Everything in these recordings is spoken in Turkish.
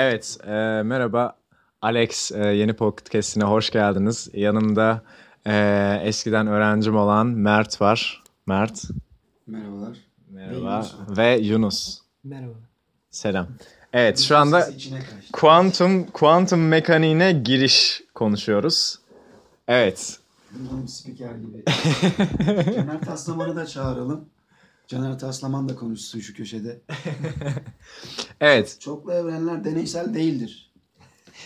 Evet, e, merhaba Alex, e, yeni podcastine hoş geldiniz. Yanımda e, eskiden öğrencim olan Mert var. Mert, Merhabalar. merhaba. Ve Yunus, Merhaba. selam. Evet, şu anda kuantum kuantum mekaniğine giriş konuşuyoruz. Evet, Bildiğim spiker gibi. Caner Taslaman'ı da çağıralım. Caner Taslaman da konuşsun şu köşede. evet. Çoklu evrenler deneysel değildir.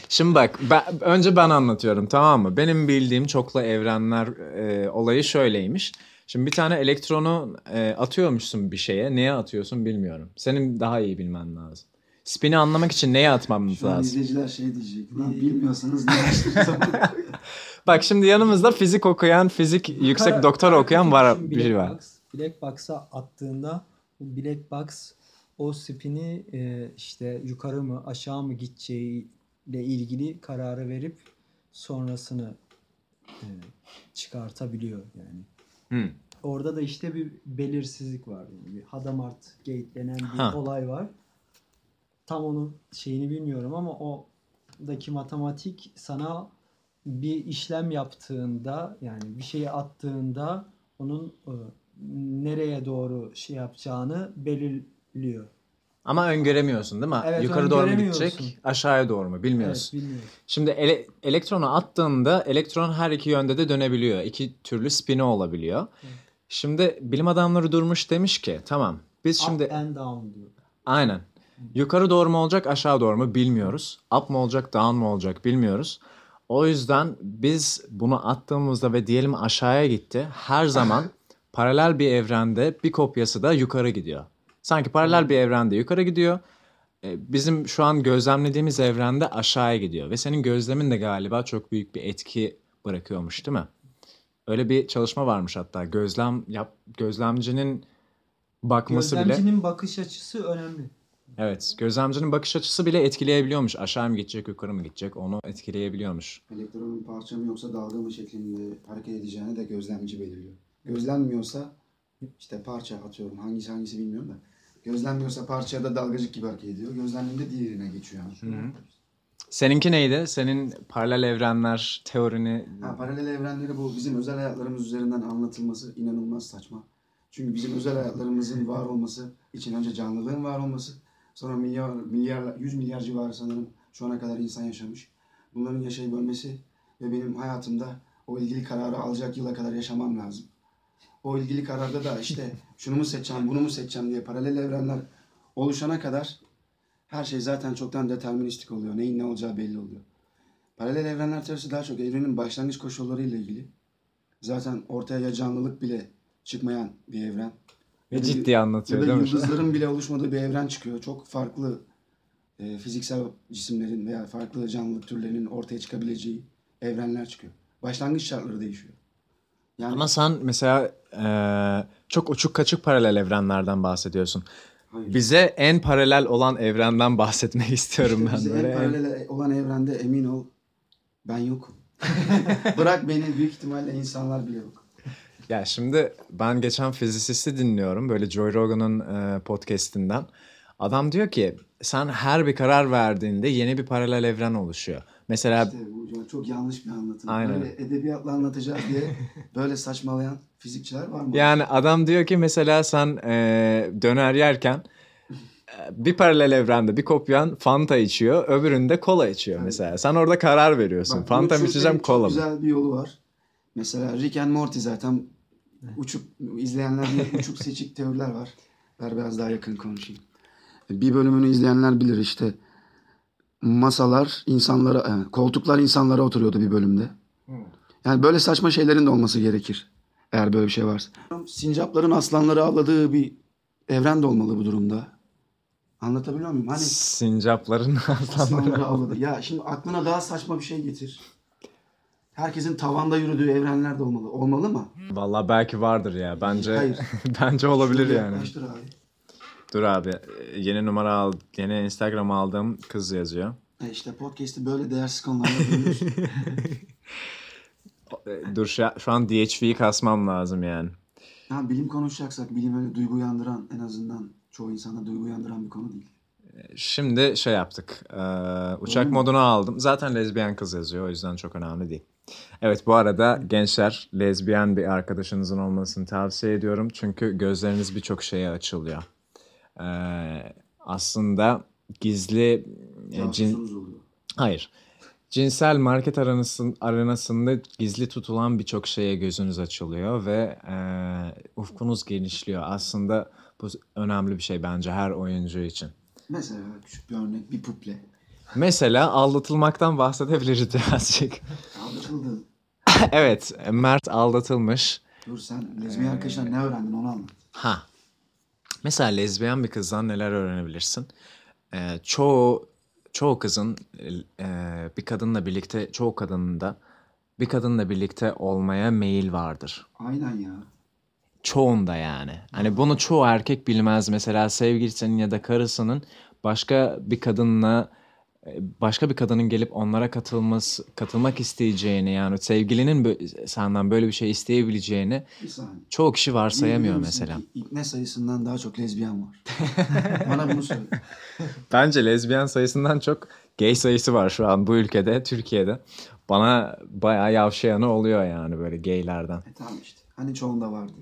Şimdi bak, ben, önce ben anlatıyorum tamam mı? Benim bildiğim çoklu evrenler e, olayı şöyleymiş. Şimdi bir tane elektronu e, atıyormuşsun bir şeye. Neye atıyorsun bilmiyorum. Senin daha iyi bilmen lazım. Spin'i anlamak için neye atmamız Şu an lazım? izleyiciler şey diyecek. Lan bilmiyorsanız ne Bak şimdi yanımızda fizik okuyan, fizik yüksek doktor okuyan var biri black var. Black box'a attığında bu black box o spini e, işte yukarı mı aşağı mı gideceği ile ilgili kararı verip sonrasını e, çıkartabiliyor yani. Hı. Orada da işte bir belirsizlik var. Yani bir Hadamard Gate denen bir Ha. olay var. Tam onun şeyini bilmiyorum ama oradaki matematik sana bir işlem yaptığında yani bir şeyi attığında onun e, nereye doğru şey yapacağını belirliyor. Ama öngöremiyorsun değil mi? Evet, Yukarı doğru mu gidecek, aşağıya doğru mu bilmiyorsun. Evet, bilmiyorum. Şimdi ele- elektronu attığında elektron her iki yönde de dönebiliyor. İki türlü spini olabiliyor. Evet. Şimdi bilim adamları durmuş demiş ki tamam biz şimdi Up and down diyor. aynen yukarı doğru mu olacak aşağı doğru mu bilmiyoruz. Up mı olacak down mu olacak bilmiyoruz. O yüzden biz bunu attığımızda ve diyelim aşağıya gitti her zaman paralel bir evrende bir kopyası da yukarı gidiyor. Sanki paralel bir evrende yukarı gidiyor. E, Bizim şu an gözlemlediğimiz evrende aşağıya gidiyor. Ve senin gözlemin de galiba çok büyük bir etki bırakıyormuş değil mi? Öyle bir çalışma varmış hatta. Gözlem yap, gözlemcinin bakması bile. Gözlemcinin bakış açısı önemli. Evet, gözlemcinin bakış açısı bile etkileyebiliyormuş. Aşağı mı gidecek, yukarı mı gidecek onu etkileyebiliyormuş. Elektronun parça mı yoksa dalga mı şeklinde hareket edeceğini de gözlemci belirliyor. Gözlenmiyorsa işte parça atıyorum hangisi hangisi bilmiyorum da. Gözlenmiyorsa parça ya da dalgacık gibi hareket ediyor. Gözlendiğinde diğerine geçiyor. Yani. Seninki neydi? Senin paralel evrenler teorini... Ha, paralel evrenleri bu bizim özel hayatlarımız üzerinden anlatılması inanılmaz saçma. Çünkü bizim özel hayatlarımızın var olması için önce canlılığın var olması, sonra milyar, milyar, yüz milyar civarı sanırım şu ana kadar insan yaşamış. Bunların yaşayıp ölmesi ve benim hayatımda o ilgili kararı alacak yıla kadar yaşamam lazım. O ilgili kararda da işte şunu mu seçeceğim, bunu mu seçeceğim diye paralel evrenler oluşana kadar her şey zaten çoktan deterministik oluyor. Neyin ne olacağı belli oluyor. Paralel evrenler teorisi daha çok evrenin başlangıç koşullarıyla ilgili. Zaten ortaya ya canlılık bile çıkmayan bir evren. Ve Ya ciddi Ya anlatıyor da değil mi? yıldızların bile oluşmadığı bir evren çıkıyor. Çok farklı e, fiziksel cisimlerin veya farklı canlılık türlerinin ortaya çıkabileceği evrenler çıkıyor. Başlangıç şartları değişiyor. Yani Ama sen mesela eee, çok uçuk kaçık paralel evrenlerden bahsediyorsun. hayır. Bize en paralel olan evrenden bahsetmek istiyorum ben. bize Böyle en paralel olan evrende emin ol ben yokum. Bırak beni büyük ihtimalle insanlar bile yok. Ya şimdi ben geçen fizisisti dinliyorum böyle Joe Rogan'ın e, podcastinden. Adam diyor ki sen her bir karar verdiğinde yeni bir paralel evren oluşuyor. Mesela İşte bu çok yanlış bir anlatım. Aynen. Böyle edebiyatla anlatacağız diye böyle saçmalayan fizikçiler var mı? yani adam diyor ki mesela sen e, döner yerken e, bir paralel evrende bir kopyan Fanta içiyor, öbüründe kola içiyor mesela. Sen orada karar veriyorsun. Bak, Fanta mı içeceğim, kola mı? güzel bir yolu var. Mesela Rick and Morty zaten uçuk izleyenler uçuk seçik teoriler var. Ver biraz daha yakın konuşayım. Bir bölümünü izleyenler bilir işte. Masalar insanlara, e, koltuklar insanlara oturuyordu bir bölümde. Yani böyle saçma şeylerin de olması gerekir. Eğer böyle bir şey varsa. Sincapların aslanları avladığı bir evren de olmalı bu durumda. Anlatabiliyor muyum? Hani Sincapların aslanları avladı. Ya şimdi aklına daha saçma bir şey getir. Herkesin tavanda yürüdüğü evrenler de olmalı. Olmalı mı? Vallahi belki vardır ya. Bence Hayır. bence olabilir yani. yaklaştır abi. Dur abi. e, Yeni numara al, yeni Instagram aldığım kız yazıyor. E işte podcast'i böyle değersiz konularla. E, Dur şu, şu an DHV'yi kasmam lazım yani. ya bilim konuşacaksak bilim öyle duygu uyandıran en azından çoğu insana duygu uyandıran bir konu değil. Şimdi şey yaptık. Ee, uçak Oğlum. moduna aldım. Zaten lezbiyen kız yazıyor o yüzden çok önemli değil. Evet bu arada gençler lezbiyen bir arkadaşınızın olmasını tavsiye ediyorum. Çünkü gözleriniz birçok şeye açılıyor. Ee, aslında gizli e, cin. Hayır. Cinsel market aranasın, aranasında gizli tutulan birçok şeye gözünüz açılıyor ve e, ufkunuz genişliyor. Aslında bu önemli bir şey bence her oyuncu için. Mesela küçük bir örnek bir puple. Mesela aldatılmaktan bahsedebiliriz birazcık. Aldatıldı. evet, Mert aldatılmış. Dur sen lezbiyen arkadaşlar ne öğrendin onu anlat. Ha. Mesela lezbiyen bir kızdan neler öğrenebilirsin? Ee, çoğu çoğu kızın e, bir kadınla birlikte çoğu kadının da bir kadınla birlikte olmaya meyil vardır. Aynen ya. Çoğunda yani. Hani bunu çoğu erkek bilmez. Mesela sevgilisinin ya da karısının başka bir kadınla başka bir kadının gelip onlara katılması katılmak isteyeceğini yani sevgilinin bö- senden böyle bir şey isteyebileceğini çoğu kişi varsayamıyor mesela. ki İbne sayısından daha çok lezbiyen var. Bana bunu söyle. Bence lezbiyen sayısından çok gay sayısı var şu an bu ülkede, Türkiye'de. Bana bayağı yavşayanı oluyor yani böyle gaylerden. E tamam işte. Hani çoğunda vardı.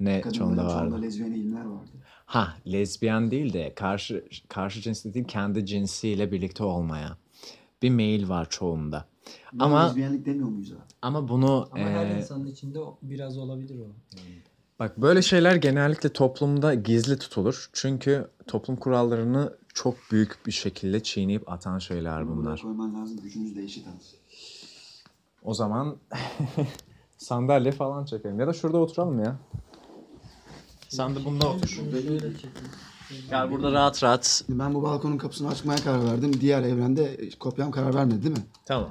Ne Kadınların çoğunda çoğunda vardı. lezbiyen eğilimler vardı. Ha, lezbiyen değil de karşı karşı cinsli değil kendi cinsiyle birlikte olmaya. Bir meyil var çoğunda. Buna Ama lezbiyenlik demiyor muyuz abi? ama bunu Ama her insanın içinde biraz olabilir o. Yani. bak böyle şeyler genellikle toplumda gizli tutulur. Çünkü toplum kurallarını çok büyük bir şekilde çiğneyip atan şeyler Bunu bunlar. koyman lazım. Gücünüz de eşit az. O zaman sandalye falan çekelim. Ya da şurada oturalım ya. Sen de bunda otur. Gel burada rahat rahat. Ben bu balkonun kapısını açmaya karar verdim. Diğer evrende kopyam karar vermedi değil mi? Tamam.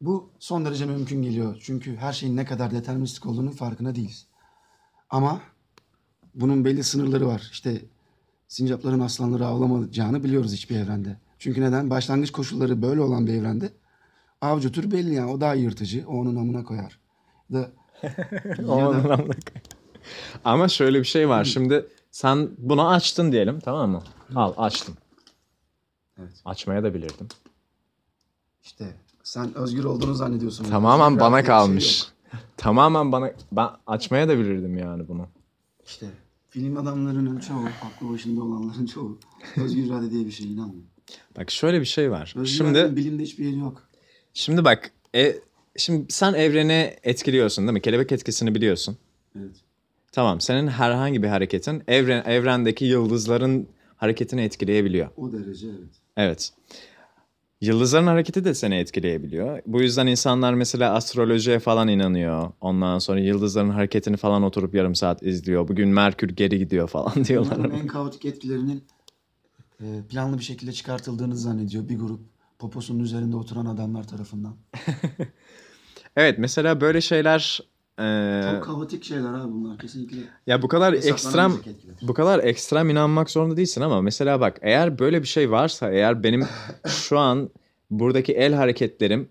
Bu son derece mümkün geliyor. Çünkü her şeyin ne kadar deterministik olduğunun farkına değiliz. Ama bunun belli sınırları var. İşte sincapların aslanları avlamayacağını biliyoruz hiçbir evrende. Çünkü neden? Başlangıç koşulları böyle olan bir evrende avcı tür belli yani. O daha yırtıcı. O onun amına koyar. Ya da, ya da Ama şöyle bir şey var. Şimdi sen bunu açtın diyelim tamam mı? Al açtım. Evet. Açmaya da bilirdim. işte sen özgür olduğunu zannediyorsun. Tamamen Özgür bana bir şey kalmış. yok. Tamamen bana ben açmaya da bilirdim yani bunu. İşte film adamlarının çoğu, aklı başında olanların çoğu özgür irade diye bir şeye inanmıyor. Bak şöyle bir şey var. Özgür Şimdi iradenin bilimde hiçbir yeri yok. şimdi bak e, şimdi sen evreni etkiliyorsun değil mi? Kelebek etkisini biliyorsun. Evet. Tamam senin herhangi bir hareketin evren evrendeki yıldızların hareketini etkileyebiliyor. O derece evet. Evet. Yıldızların hareketi de seni etkileyebiliyor. Bu yüzden insanlar mesela astrolojiye falan inanıyor. Ondan sonra yıldızların hareketini falan oturup yarım saat izliyor. Bugün Merkür geri gidiyor falan diyorlar. En kaotik etkilerinin e, planlı bir şekilde çıkartıldığını zannediyor bir grup poposunun üzerinde oturan adamlar tarafından. Evet mesela böyle şeyler eee, Çok kaotik şeyler abi bunlar kesinlikle. ya bu kadar ekstrem bu kadar ekstrem inanmak zorunda değilsin ama mesela bak eğer böyle bir şey varsa eğer benim şu an buradaki el hareketlerim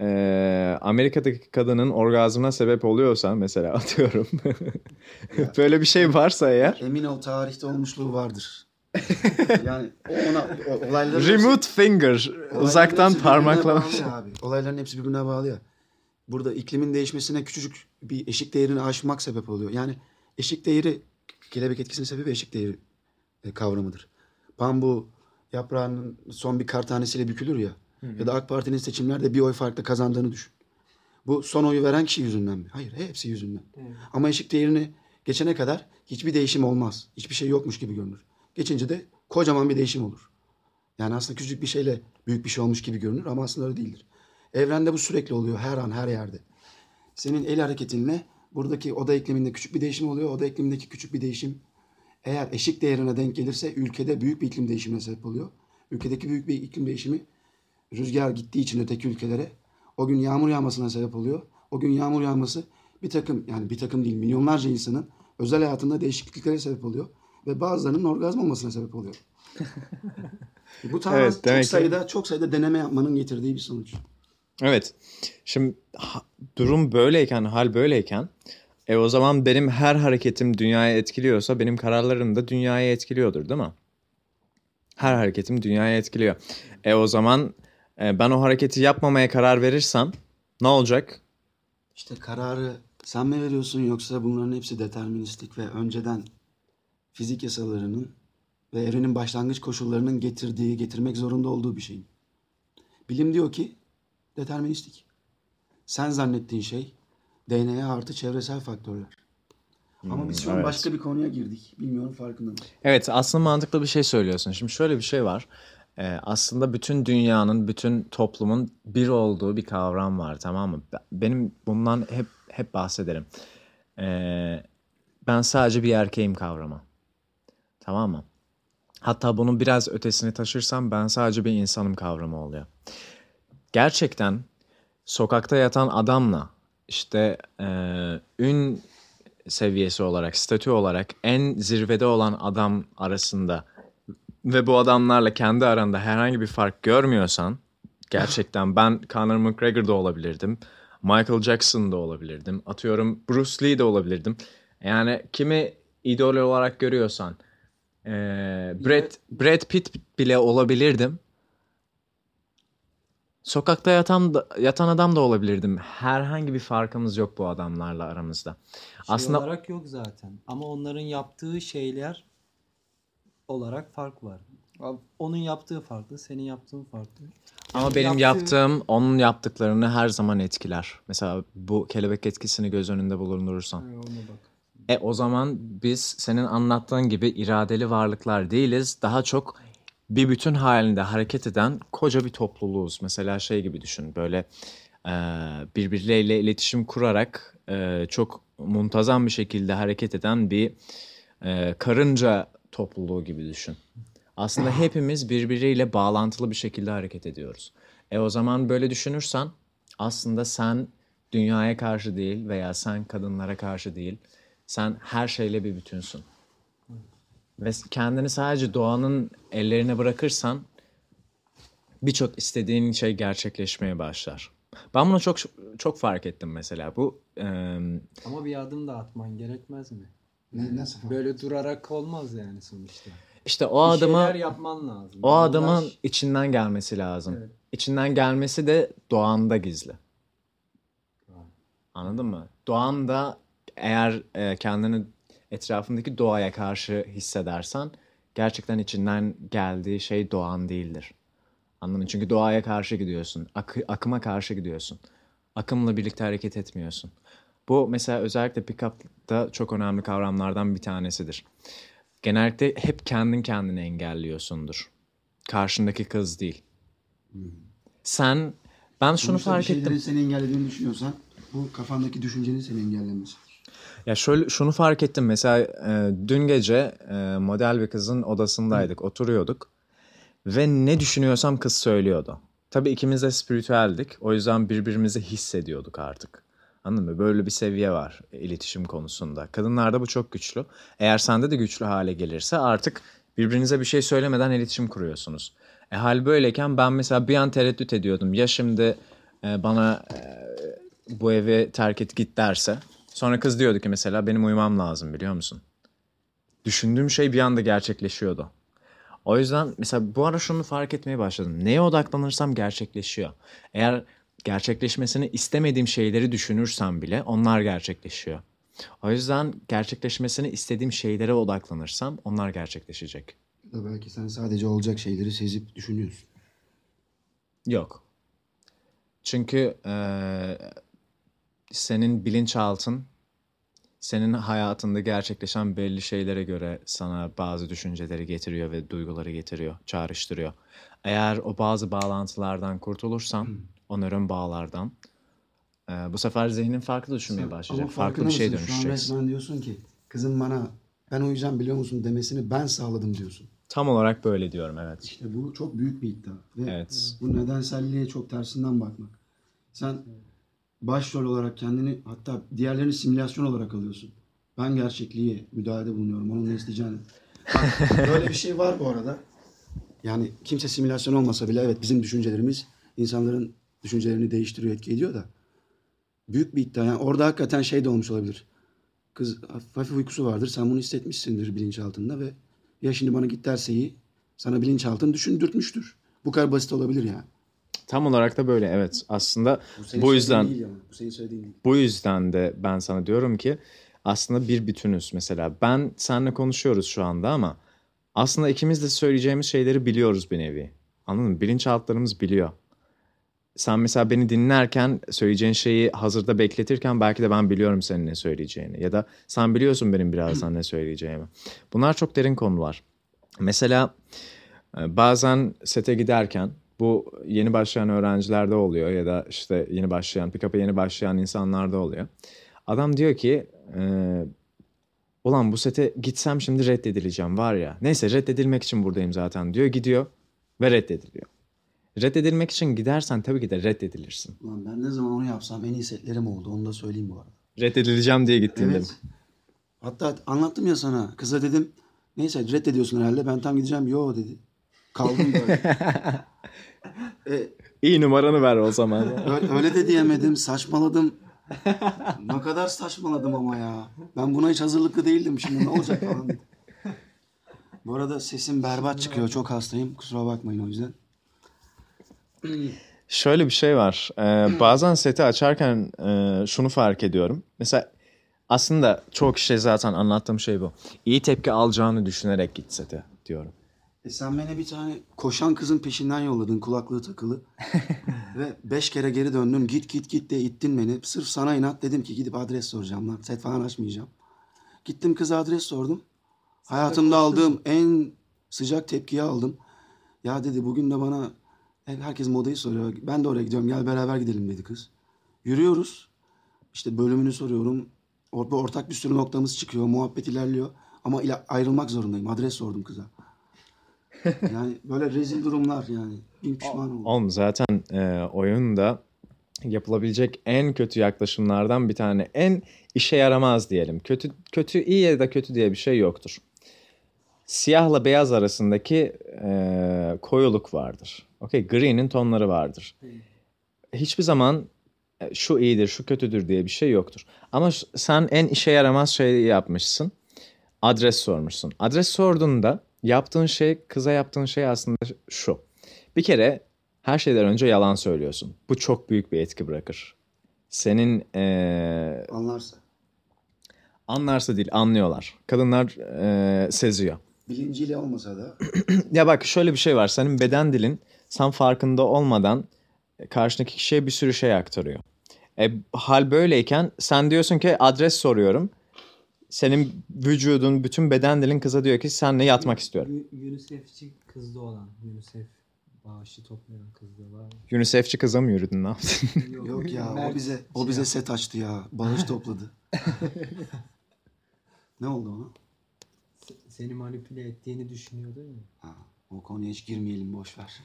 eee, Amerika'daki kadının orgazmına sebep oluyorsa mesela atıyorum böyle bir şey varsa eğer Emin ol tarihte olmuşluğu vardır. yani o ona olayların remote finger uzaktan hepsi birbirine parmaklama. bağlı ya abi. Olayların hepsi birbirine bağlı ya. Burada iklimin değişmesine küçücük bir eşik değerini aşmak sebep oluyor. Yani eşik değeri, kelebek etkisinin sebebi eşik değeri e, kavramıdır. Bambu yaprağının son bir kar tanesiyle bükülür ya. Ya da AK Parti'nin seçimlerde bir oy farklı kazandığını düşün. Bu son oyu veren kişi yüzünden mi? Hayır, hepsi yüzünden. Ama eşik değerini geçene kadar hiçbir değişim olmaz. Hiçbir şey yokmuş gibi görünür. Geçince de kocaman bir değişim olur. Yani aslında küçük bir şeyle büyük bir şey olmuş gibi görünür ama aslında öyle değildir. Evrende bu sürekli oluyor her an her yerde. Senin el hareketinle buradaki oda ikliminde küçük bir değişim oluyor. Oda iklimindeki küçük bir değişim eğer eşik değerine denk gelirse ülkede büyük bir iklim değişimine sebep oluyor. Ülkedeki büyük bir iklim değişimi rüzgar gittiği için öteki ülkelere o gün yağmur yağmasına sebep oluyor. O gün yağmur yağması bir takım yani bir takım değil milyonlarca insanın özel hayatında değişikliklere sebep oluyor. Ve bazılarının orgazm olmasına sebep oluyor. Bu tamamen Evet, çok ki- sayıda çok sayıda deneme yapmanın getirdiği bir sonuç. Evet. Şimdi ha- durum böyleyken, hal böyleyken e o zaman benim her hareketim dünyayı etkiliyorsa benim kararlarım da dünyayı etkiliyordur değil mi? Her hareketim dünyayı etkiliyor. E o zaman e, ben o hareketi yapmamaya karar verirsem ne olacak? İşte kararı sen mi veriyorsun yoksa bunların hepsi deterministik ve önceden fizik yasalarının ve evrenin başlangıç koşullarının getirdiği, getirmek zorunda olduğu bir şey. Bilim diyor ki deterministik. Sen zannettiğin şey DNA artı çevresel faktörler. Ama biz şu an evet. başka bir konuya girdik. Bilmiyorum farkında mısın? Evet aslında mantıklı bir şey söylüyorsun. Şimdi şöyle bir şey var. Ee, aslında bütün dünyanın, bütün toplumun bir olduğu bir kavram var tamam mı? Be- Benim bundan hep hep bahsederim. Ee, ben sadece bir erkeğim kavramı. Tamam mı? Hatta bunun biraz ötesini taşırsam ben sadece bir insanım kavramı oluyor. Gerçekten sokakta yatan adamla işte eee, ün seviyesi olarak, statü olarak en zirvede olan adam arasında ve bu adamlarla kendi aranda herhangi bir fark görmüyorsan gerçekten ben Conor McGregor da olabilirdim. Michael Jackson da olabilirdim. Atıyorum Bruce Lee de olabilirdim. Yani kimi idol olarak görüyorsan eee Brad, Brad Pitt bile olabilirdim. Sokakta yatan yatan adam da olabilirdim. Herhangi bir farkımız yok bu adamlarla aramızda. Şey Aslında olarak yok zaten. Ama onların yaptığı şeyler olarak fark var. Onun yaptığı farklı, senin yaptığın farklı. ama benim yaptığı- yaptığım onun yaptıklarını her zaman etkiler. Mesela bu kelebek etkisini göz önünde bulundurursan. Ha, ona bak. E o zaman biz senin anlattığın gibi iradeli varlıklar değiliz. Daha çok bir bütün halinde hareket eden koca bir topluluğuz. Mesela şey gibi düşün böyle e, birbirleriyle iletişim kurarak e, çok muntazam bir şekilde hareket eden bir e, karınca topluluğu gibi düşün. Aslında hepimiz birbiriyle bağlantılı bir şekilde hareket ediyoruz. E o zaman böyle düşünürsen aslında sen dünyaya karşı değil veya sen kadınlara karşı değil. Sen her şeyle bir bütünsün. Ve kendini sadece doğanın ellerine bırakırsan birçok istediğin şey gerçekleşmeye başlar. Ben bunu çok çok fark ettim mesela. Bu eee, Ama bir adım da atman gerekmez mi? Ne, nasıl? Böyle durarak olmaz yani sonuçta. işte o Bir adımı şeyler yapman lazım. o adamın Ulaş- içinden gelmesi lazım. Evet. İçinden gelmesi de doğanda gizli. Anladın mı? Doğanda eğer e, kendini etrafındaki doğaya karşı hissedersen gerçekten içinden geldiği şey doğan değildir. Anladın mı? Çünkü doğaya karşı gidiyorsun. Akı- akıma karşı gidiyorsun. Akımla birlikte hareket etmiyorsun. Bu mesela özellikle pick-up'ta çok önemli kavramlardan bir tanesidir. Genellikle hep kendin kendini engelliyorsundur. Karşındaki kız değil. Sen ben şunu Sonuçta bir fark ettim. şeylerin seni engellediğini düşünüyorsan bu kafandaki düşüncenin seni engellemesi. Ya şöyle şunu fark ettim mesela e, dün gece e, model bir kızın odasındaydık, oturuyorduk ve ne düşünüyorsam kız söylüyordu. Tabii ikimiz de spiritüeldik. O yüzden birbirimizi hissediyorduk artık. Anladın mı? Böyle bir seviye var iletişim konusunda. Kadınlarda bu çok güçlü. Eğer sende de güçlü hale gelirse artık birbirinize bir şey söylemeden iletişim kuruyorsunuz. E hal böyleyken ben mesela bir an tereddüt ediyordum. Ya şimdi e, bana e, bu evi terk et git derse. Sonra kız diyordu ki mesela benim uyumam lazım biliyor musun? Düşündüğüm şey bir anda gerçekleşiyordu. O yüzden mesela bu ara şunu fark etmeye başladım. Neye odaklanırsam gerçekleşiyor. Eğer gerçekleşmesini istemediğim şeyleri düşünürsem bile onlar gerçekleşiyor. O yüzden gerçekleşmesini istediğim şeylere odaklanırsam onlar gerçekleşecek. Ya belki sen sadece olacak şeyleri sezip düşünüyorsun. Yok. Çünkü eee, senin bilinçaltın senin hayatında gerçekleşen belli şeylere göre sana bazı düşünceleri getiriyor ve duyguları getiriyor, çağrıştırıyor. Eğer o bazı bağlantılardan kurtulursan, o nöron bağlardan, eee, bu sefer zihnin farklı düşünmeye Sen- başlayacak. ama Farklı bir şeye mısın? Şu an resmen diyorsun ki kızım bana ben uyuyacağım biliyor musun demesini ben sağladım diyorsun. Tam olarak böyle diyorum evet. İşte bu çok büyük bir iddia. Ve Evet. bu nedenselliğe çok tersinden bakmak. Sen başrol olarak kendini hatta diğerlerini simülasyon olarak alıyorsun. Ben gerçekliğe müdahalede bulunuyorum. Onun ne isteyeceğini. Bak, Böyle bir şey var bu arada. Yani kimse simülasyon olmasa bile evet bizim düşüncelerimiz insanların düşüncelerini değiştiriyor, etki ediyor da. Büyük bir iddia. Yani orada hakikaten şey de olmuş olabilir. Kız hafif, uykusu vardır. Sen bunu hissetmişsindir bilinçaltında ve ya şimdi bana git derse iyi. Sana bilinçaltın düşündürtmüştür. Bu kadar basit olabilir yani. Tam olarak da böyle evet. Aslında senin bu yüzden söylediğin değil yani. Bu senin söylediğin değil. bu yüzden de ben sana diyorum ki aslında bir bütünüz mesela. Ben seninle konuşuyoruz şu anda ama aslında ikimiz de söyleyeceğimiz şeyleri biliyoruz bir nevi. Anladın mı? Bilinçaltlarımız biliyor. Sen mesela beni dinlerken söyleyeceğin şeyi hazırda bekletirken belki de ben biliyorum senin ne söyleyeceğini. Ya da sen biliyorsun benim birazdan ne söyleyeceğimi. Bunlar çok derin konular. Mesela e, bazen sete giderken bu yeni başlayan öğrencilerde oluyor ya da işte yeni başlayan, pick-up'a yeni başlayan insanlarda oluyor. Adam diyor ki e, ulan bu sete gitsem şimdi reddedileceğim var ya. Neyse reddedilmek için buradayım zaten diyor gidiyor ve reddediliyor. Reddedilmek için gidersen tabii ki de reddedilirsin. Ulan ben ne zaman onu yapsam en iyi setlerim oldu. Onu da söyleyeyim bu arada. Reddedileceğim diye gittiğinde. Evet. Hatta anlattım ya sana. Kıza dedim neyse reddediyorsun herhalde. Ben tam gideceğim. Yo dedi. Kaldım böyle. e, İyi numaranı ver o zaman. öyle, öyle de diyemedim. Saçmaladım. ne kadar saçmaladım ama ya. Ben buna hiç hazırlıklı değildim. Şimdi ne olacak falan dedim. Bu arada sesim berbat çıkıyor. Çok hastayım. Kusura bakmayın o yüzden. Şöyle bir şey var. Ee, bazen seti açarken e, şunu fark ediyorum. Mesela aslında çoğu kişi zaten anlattığım şey bu. İyi tepki alacağını düşünerek git sete diyorum. E sen bana bir tane koşan kızın peşinden yolladın kulaklığı takılı. Ve beş kere geri döndüm. Git git git de ittin beni. Sırf sana inat dedim ki gidip adres soracağım lan. Set falan açmayacağım. Gittim kıza adres sordum. Hayatımda aldığım en sıcak tepkiyi aldım. Ya dedi bugün de bana herkes modayı soruyor. Ben de oraya gidiyorum gel beraber gidelim dedi kız. Yürüyoruz. İşte bölümünü soruyorum. Orada ortak bir sürü noktamız çıkıyor. Muhabbet ilerliyor. Ama ila- ayrılmak zorundayım. Adres sordum kıza. Yani böyle rezil durumlar yani. Bin pişman oldum. Oğlum zaten e, oyunda yapılabilecek en kötü yaklaşımlardan bir tane. En işe yaramaz diyelim. Kötü kötü iyi ya da kötü diye bir şey yoktur. Siyahla beyaz arasındaki e, koyuluk vardır. Okey, gri'nin tonları vardır. Hiçbir zaman e, şu iyidir, şu kötüdür diye bir şey yoktur. Ama sen en işe yaramaz şeyi yapmışsın. Adres sormuşsun. Adres sorduğunda yaptığın şey, kıza yaptığın şey aslında şu. Bir kere her şeyden önce yalan söylüyorsun. Bu çok büyük bir etki bırakır. Senin eee, Anlarsa. anlarsa değil anlıyorlar. Kadınlar eee, seziyor. Bilinciyle olmasa da Ya bak şöyle bir şey var. Senin beden dilin sen farkında olmadan karşındaki kişiye bir sürü şey aktarıyor. E, hal böyleyken sen diyorsun ki adres soruyorum. Senin vücudun, bütün beden dilin kıza diyor ki senle yatmak istiyorum. UNICEF'çi kızda olan. UNICEF bağışı toplayan kızda var. UNICEF'çi kıza mı yürüdün ne yaptın? yok ya Mert o bize o şey bize yap- set açtı ya. Bağış topladı. ne oldu ona? Se- Seni manipüle ettiğini düşünüyor değil mi? Ha, o konuya hiç girmeyelim boş ver.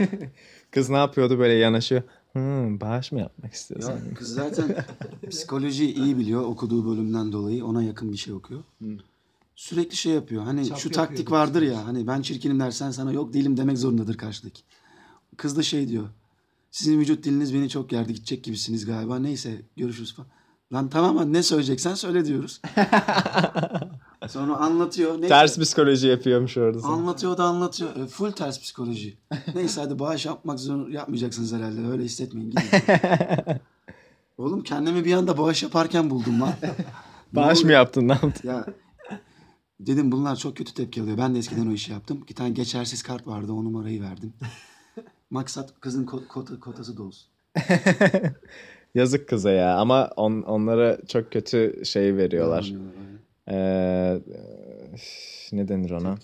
Kız ne yapıyordu böyle yanaşıyor. Hmm, bağış mı yapmak istiyorsun? Ya kız zaten psikoloji iyi biliyor okuduğu bölümden dolayı ona yakın bir şey okuyor. Sürekli şey yapıyor. Hani Çap şu yapıyor taktik vardır ya. Hani ben çirkinim dersen sana yok değilim demek zorundadır karşıdaki. Kız da şey diyor. Sizin vücut diliniz beni çok yerdi gidecek gibisiniz galiba. Neyse görüşürüz falan. Lan tamam hadi ne söyleyeceksen söyle diyoruz. Sonra anlatıyor. Neyse, Ters psikoloji yapıyormuş orada. sana. Anlatıyor da anlatıyor. E, full ters psikoloji. Neyse hadi bağış yapmak zor yapmayacaksınız herhalde. Öyle hissetmeyin. Gidin. Oğlum kendimi bir anda bağış yaparken buldum lan. Bağış mı yaptın ne yaptın? Ya dedim bunlar çok kötü tepki alıyor. Ben de eskiden o işi yaptım. Bir tane geçersiz kart vardı. O numarayı verdim. Maksat kızın ko- kota- kotası dolsun. Yazık kıza ya ama on, onlara çok kötü şey veriyorlar. Vermiyorlar, Ee, ne denir ona?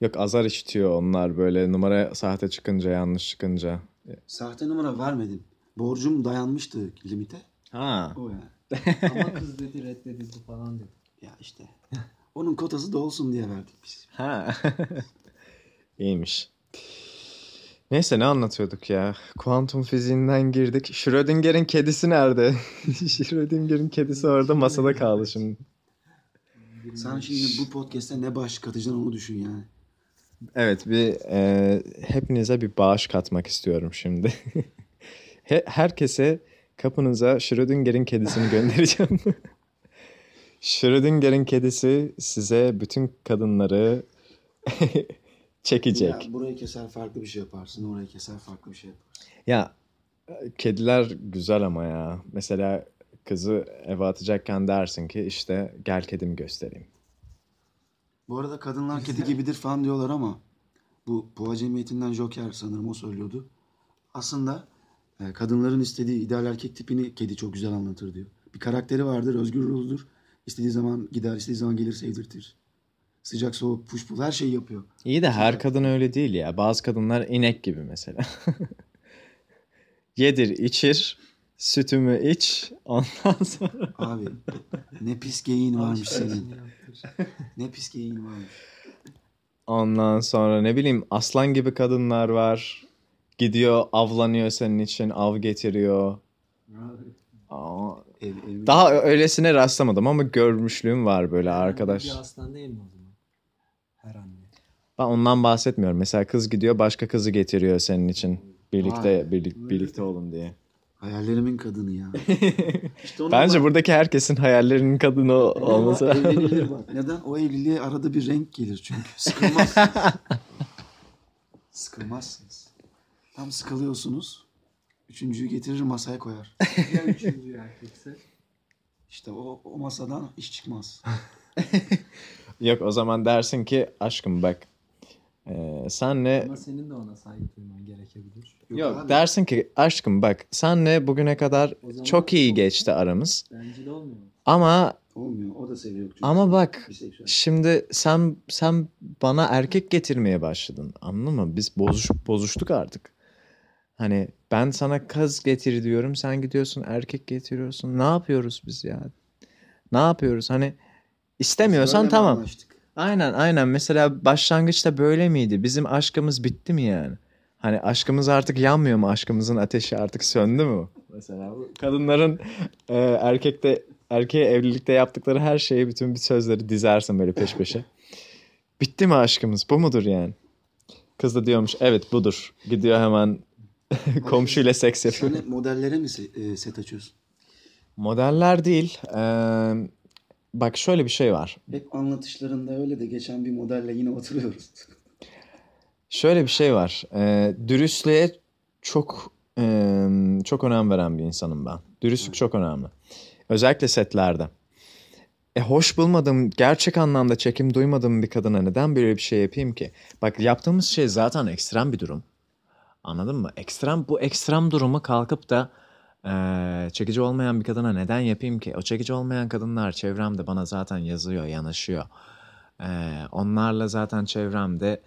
Yok azar işitiyor onlar böyle numara sahte çıkınca yanlış çıkınca. Sahte numara vermedim. Borcum dayanmıştı limite. Ha. O yani. Ama kız dedi reddedildi falan dedi. Ya işte. Onun kotası dolsun diye verdik biz. Ha. İyiymiş. Neyse ne anlatıyorduk ya? Kuantum fiziğinden girdik. Schrödinger'in kedisi nerede? Schrödinger'in kedisi orada masada kaldı şimdi. Sen şimdi bu podcast'te ne baş katacaksın onu düşün yani. Evet bir e, hepinize bir bağış katmak istiyorum şimdi. He- herkese kapınıza Schrödinger'in kedisini göndereceğim. Schrödinger'in kedisi size bütün kadınları çekecek. Ya burayı keser farklı bir şey yaparsın. Orayı keser farklı bir şey yaparsın. Ya kediler güzel ama ya. Mesela kızı eve atacakken dersin ki işte gel kedimi göstereyim. Bu arada kadınlar kedi gibidir falan diyorlar ama bu Boğa Cemiyeti'nden Joker sanırım o söylüyordu. Aslında e, kadınların istediği ideal erkek tipini kedi çok güzel anlatır diyor. Bir karakteri vardır, özgür ruhludur. İstediği zaman gider, istediği zaman gelir sevdirtir. Sıcak soğuk, push pull her şeyi yapıyor. İyi de her kadın öyle değil ya. Bazı kadınlar inek gibi mesela. Yedir, içir, sütümü iç. Ondan sonra Abi ne pis geyiğin varmış senin. Ne pis geyiğin varmış. ondan sonra ne bileyim aslan gibi kadınlar var. Gidiyor avlanıyor senin için, av getiriyor. Aa, Ev, ev, daha öylesine rastlamadım ama görmüşlüğüm var böyle arkadaş. Bir aslan değil mi? Her anne. Ben ondan bahsetmiyorum. Mesela kız gidiyor başka kızı getiriyor senin için. Birlikte Vay. birlik, birlikte olun diye. Hayallerimin kadını ya. İşte Bence bak- buradaki herkesin hayallerinin kadını olması. evlenilir bak. Neden? O evliliğe arada bir renk gelir çünkü. Sıkılmaz. Sıkılmazsınız. Tam sıkılıyorsunuz. Üçüncüyü getirir masaya koyar. Ya üçüncü erkekse? İşte o, o masadan iş çıkmaz. Yok o zaman dersin ki aşkım bak e, senle Ama senin de ona saygı duyman gerekebilir. yok abi. dersin ki aşkım bak senle bugüne kadar O zaman çok iyi geçti aramız Bencil olmuyor mu? ama Olmuyor. O da seviyor. çünkü. ama bak Biseksüel. şimdi sen sen bana erkek getirmeye başladın anladın mı? Biz bozuş, bozuştuk artık. Hani ben sana kız getir diyorum sen gidiyorsun erkek getiriyorsun. Ne yapıyoruz biz ya? Ne yapıyoruz? Hani istemiyorsan tamam. anlaştık? Aynen aynen. Mesela başlangıçta böyle miydi? Bizim aşkımız bitti mi yani? Hani aşkımız artık yanmıyor mu? Aşkımızın ateşi artık söndü mü? Mesela bu kadınların e, erkekte erkeğe evlilikte yaptıkları her şeyi bütün bir sözleri dizersin böyle peş peşe. Bitti mi aşkımız? Bu mudur yani? Kız da diyormuş evet budur. Gidiyor hemen komşuyla seks yapıyor. Sen modellere mi e, set açıyorsun? Modeller değil. Ee, bak şöyle bir şey var. Hep anlatışlarında öyle de geçen bir modelle yine oturuyoruz. Şöyle bir şey var. Ee, dürüstlüğe çok e, çok önem veren bir insanım ben. Dürüstlük çok önemli. Özellikle setlerde. E hoş bulmadığım, gerçek anlamda çekim duymadığım bir kadına neden böyle bir şey yapayım ki? Bak yaptığımız şey zaten ekstrem bir durum. Anladın mı? Ekstrem bu ekstrem durumu kalkıp da e, çekici olmayan bir kadına neden yapayım ki? O çekici olmayan kadınlar çevremde bana zaten yazıyor, yanaşıyor. E, onlarla zaten çevremde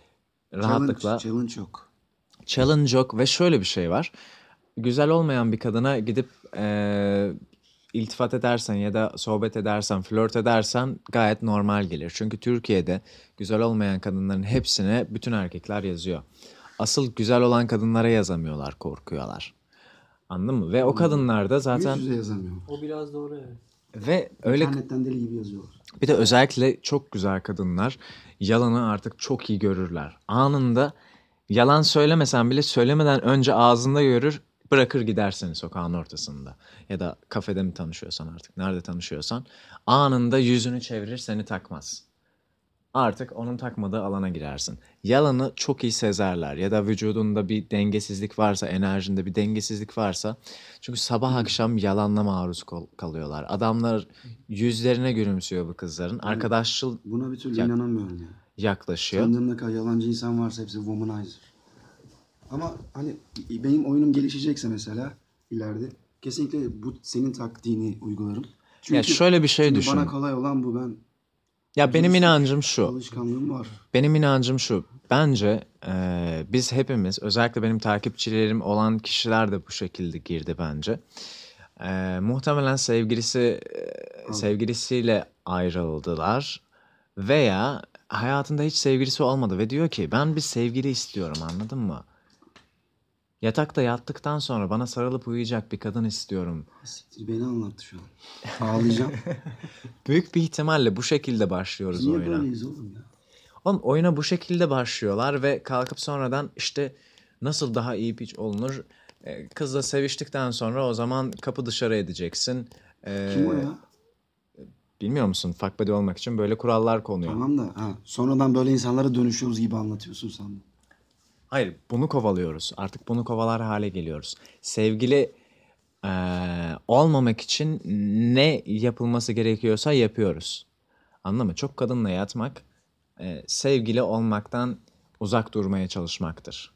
rahatlıkla Challenge, challenge yok. challenge yok ve şöyle bir şey var. Güzel olmayan bir kadına gidip eee, iltifat edersen ya da sohbet edersen, flört edersen gayet normal gelir. Çünkü Türkiye'de güzel olmayan kadınların hepsine bütün erkekler yazıyor. Asıl güzel olan kadınlara yazamıyorlar, korkuyorlar. Anladın mı? Ve o kadınlar da zaten Yüz yüze yazamıyor. O biraz doğru evet. ve öyle İnternetten deli gibi yazıyorlar. bir de özellikle çok güzel kadınlar yalanı artık çok iyi görürler. Anında yalan söylemesen bile söylemeden önce ağzında görür bırakır gider seni sokağın ortasında. Ya da kafede mi tanışıyorsan artık nerede tanışıyorsan anında yüzünü çevirir seni takmaz. Artık onun takmadığı alana girersin. Yalanı çok iyi sezerler ya da vücudunda bir dengesizlik varsa, enerjinde bir dengesizlik varsa. Çünkü sabah akşam yalanla maruz kal- kalıyorlar. Adamlar yüzlerine gülümsüyor bu kızların. Arkadaşçıl Buna bir türlü Ya- inanamıyorum ya. yaklaşıyor. Tanıdığım kadar yalancı insan varsa hepsi womanizer. Ama hani benim oyunum gelişecekse mesela ileride kesinlikle bu senin taktiğini uygularım. Çünkü, Ya şöyle bir şey çünkü düşün. bana kolay olan bu ben Ya benim inancım şu. alışkanlığım var. Benim inancım şu. Bence eee, biz hepimiz özellikle benim takipçilerim olan kişiler de bu şekilde girdi bence. Eee, muhtemelen sevgilisi eee, sevgilisiyle ayrıldılar veya hayatında hiç sevgilisi olmadı ve diyor ki ben bir sevgili istiyorum anladın mı? Yatakta yattıktan sonra bana sarılıp uyuyacak bir kadın istiyorum. Siktir beni anlattı şu an. Ağlayacağım. Büyük bir ihtimalle bu şekilde başlıyoruz Biz niye oyuna. böyleyiz oğlum ya? Oğlum oyuna bu şekilde başlıyorlar ve kalkıp sonradan işte nasıl daha iyi piç olunur? Ee, Kızla seviştikten sonra o zaman kapı dışarı edeceksin. Ee, Kim o ya? Bilmiyor musun? Fuck buddy olmak için böyle kurallar konuyor. Tamam da ha, sonradan böyle insanlara dönüşüyoruz gibi anlatıyorsun sandım. Hayır, bunu kovalıyoruz. Artık bunu kovalar hale geliyoruz. Sevgili eee, olmamak için ne yapılması gerekiyorsa yapıyoruz. Anladın mı? Çok kadınla yatmak eee, sevgili olmaktan uzak durmaya çalışmaktır.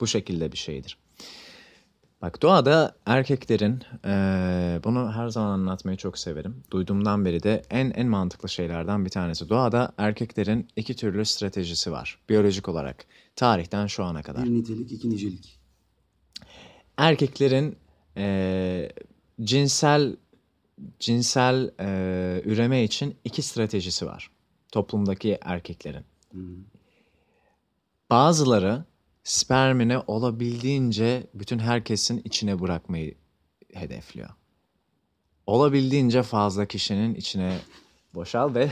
Bu şekilde bir şeydir. Bak doğada erkeklerin eee, bunu her zaman anlatmayı çok severim. Duyduğumdan beri de en en mantıklı şeylerden bir tanesi. Doğada erkeklerin iki türlü stratejisi var biyolojik olarak tarihten şu ana kadar. Bir nitelik, iki nicelik. Erkeklerin eee, cinsel cinsel eee, üreme için iki stratejisi var toplumdaki erkeklerin. Bazıları spermini olabildiğince bütün herkesin içine bırakmayı hedefliyor. Olabildiğince fazla kişinin içine boşal ve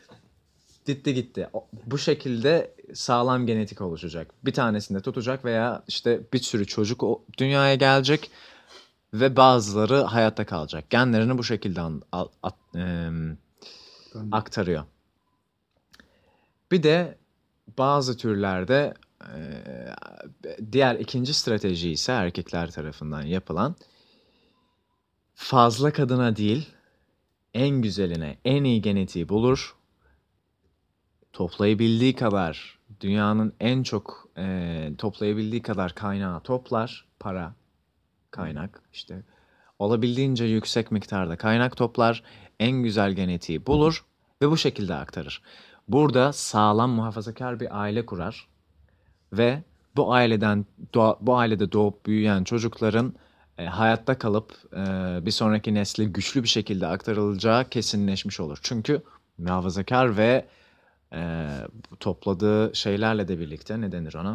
gitti gitti. Bu şekilde sağlam genetik oluşacak. Bir tanesinde tutacak veya işte bir sürü çocuk dünyaya gelecek ve bazıları hayatta kalacak. Genlerini bu şekilde an- at- em, Tamam. aktarıyor. Bir de bazı türlerde e, diğer ikinci strateji ise erkekler tarafından yapılan fazla kadına değil en güzeline en iyi genetiği bulur toplayabildiği kadar dünyanın en çok e, toplayabildiği kadar kaynağı toplar para kaynak işte olabildiğince yüksek miktarda kaynak toplar en güzel genetiği bulur ve bu şekilde aktarır. Burada sağlam muhafazakar bir aile kurar ve bu aileden bu ailede doğup büyüyen çocukların e, hayatta kalıp e, bir sonraki nesle güçlü bir şekilde aktarılacağı kesinleşmiş olur. Çünkü muhafazakar ve e, topladığı şeylerle de birlikte ne denir ona?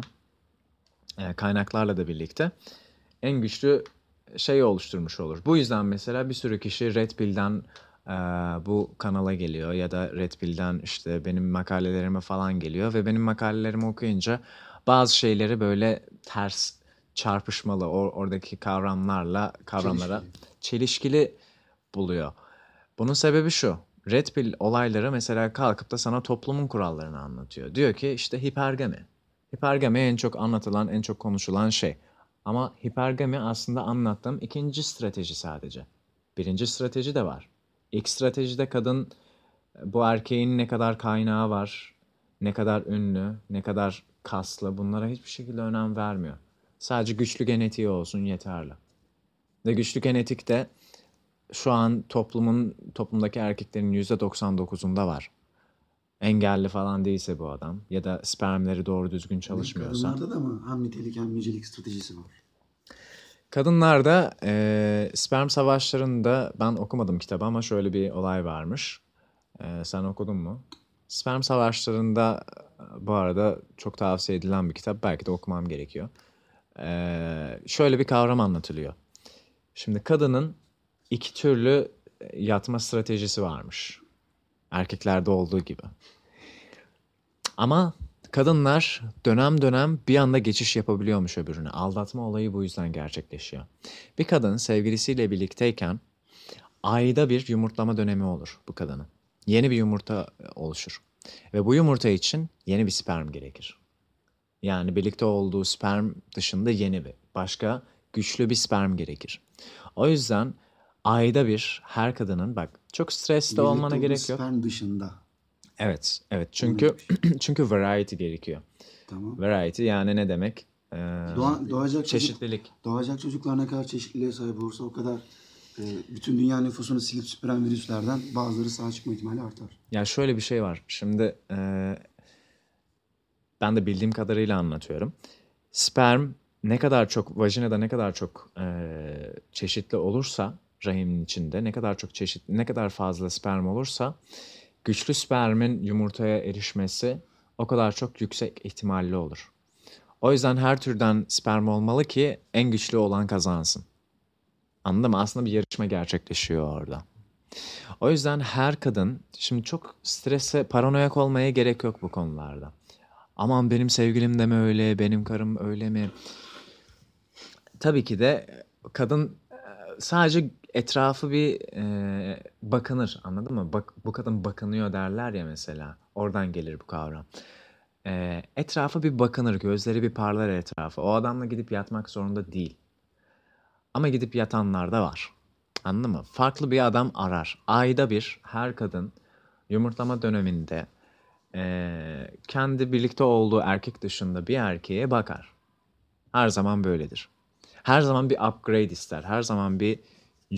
E, kaynaklarla da birlikte en güçlü şeyi oluşturmuş olur. Bu yüzden mesela bir sürü kişi Red Pill'den e, bu kanala geliyor ya da Red Pill'den işte benim makalelerime falan geliyor ve benim makalelerimi okuyunca bazı şeyleri böyle ters çarpışmalı or- oradaki kavramlarla kavramlara Çelişkili. çelişkili buluyor. Bunun sebebi şu. Red Pill olayları mesela kalkıp da sana toplumun kurallarını anlatıyor. Diyor ki işte hipergami. Hipergami en çok anlatılan, en çok konuşulan şey. Ama hipergami aslında anlattığım ikinci strateji sadece. Birinci strateji de var. İlk stratejide kadın bu erkeğin ne kadar kaynağı var, ne kadar ünlü, ne kadar kaslı bunlara hiçbir şekilde önem vermiyor. Sadece güçlü genetiği olsun yeterli. Ve güçlü genetik de şu an toplumun toplumdaki erkeklerin %99'unda var. Engelli falan değilse bu adam ya da spermleri doğru düzgün çalışmıyorsa. Kadınlarda da mı hem nicelik stratejisi var? Kadınlarda eee, sperm savaşlarında ben okumadım kitabı ama şöyle bir olay varmış. Eee, sen okudun mu? Sperm savaşlarında e, bu arada çok tavsiye edilen bir kitap. Belki de okumam gerekiyor. Eee, şöyle bir kavram anlatılıyor. Şimdi kadının iki türlü yatma stratejisi varmış. Erkeklerde olduğu gibi. Ama kadınlar dönem dönem bir anda geçiş yapabiliyormuş öbürüne. Aldatma olayı bu yüzden gerçekleşiyor. Bir kadın sevgilisiyle birlikteyken ayda bir yumurtlama dönemi olur bu kadının. Yeni bir yumurta e, oluşur. Ve bu yumurta için yeni bir sperm gerekir. Yani birlikte olduğu sperm dışında yeni bir, başka güçlü bir sperm gerekir. O yüzden ayda bir her kadının bak çok stresli olmana gerek yok. sperm dışında. Evet, evet. Çünkü çünkü variety gerekiyor. Tamam. Variety yani ne demek? Ee, Doğa, doğacak, çocuk, çeşitlilik. doğacak çocuklar ne kadar çeşitliliğe sahip olursa o kadar e, bütün dünya nüfusunu silip süpüren virüslerden bazıları sağ çıkma ihtimali artar. Ya şöyle bir şey var. Şimdi e, ben de bildiğim kadarıyla anlatıyorum. Sperm ne kadar çok vajinada ne kadar çok e, çeşitli olursa rahimin içinde ne kadar çok çeşitli ne kadar fazla sperm olursa güçlü spermin yumurtaya erişmesi o kadar çok yüksek ihtimalli olur. O yüzden her türden sperm olmalı ki en güçlü olan kazansın. Anladın mı? Aslında bir yarışma gerçekleşiyor orada. O yüzden her kadın şimdi çok strese, paranoyak olmaya gerek yok bu konularda. Aman benim sevgilim de mi öyle, benim karım öyle mi? Tabii ki de kadın e, sadece etrafı bir e, bakınır anladın mı? Bak, bu kadın bakınıyor derler ya mesela. Oradan gelir bu kavram. E, etrafı bir bakınır, gözleri bir parlar etrafı. O adamla gidip yatmak zorunda değil. Ama gidip yatanlar da var. Anladın mı? Farklı bir adam arar. Ayda bir her kadın yumurtlama döneminde e, kendi birlikte olduğu erkek dışında bir erkeğe bakar. Her zaman böyledir. Her zaman bir upgrade ister. Her zaman bir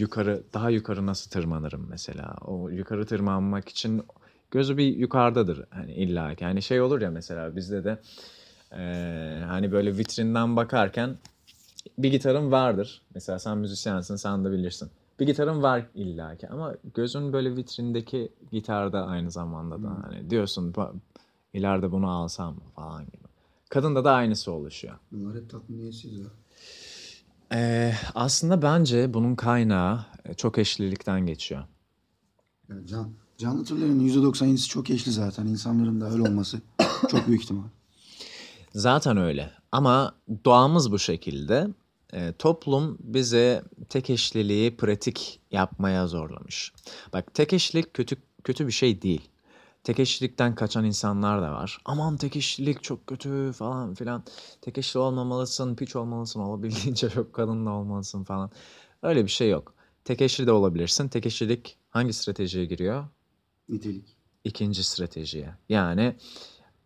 yukarı, daha yukarı nasıl tırmanırım mesela. O yukarı tırmanmak için gözü bir yukarıdadır. Hani illa ki. Hani şey olur ya mesela bizde de eee, hani böyle vitrinden bakarken bir gitarın vardır. Mesela sen müzisyensin, sen de bilirsin. Bir gitarın var illa ki ama gözün böyle vitrindeki gitarda aynı zamanda da hani diyorsun "Ba- ileride bunu alsam mı?" falan gibi. Kadında da aynısı oluşuyor. Bunlar hep tatminiyetsiz ya. Ee, aslında bence bunun kaynağı e, çok eşlilikten geçiyor. Yani can, canlı türlerin %97'si çok eşli zaten. İnsanların da öyle olması çok büyük ihtimal. Zaten öyle. Ama doğamız bu şekilde. Ee, toplum bize tek eşliliği pratik yapmaya zorlamış. Bak tek eşlilik kötü kötü bir şey değil. Tek eşlilikten kaçan insanlar da var. Aman tek eşlilik çok kötü falan filan. Tek eşli olmamalısın, piç olmalısın, olabildiğince çok kadınla olmalısın falan. Öyle bir şey yok. Tek eşli de olabilirsin. Tek eşlilik hangi stratejiye giriyor? Nitelik. ikinci stratejiye. Yani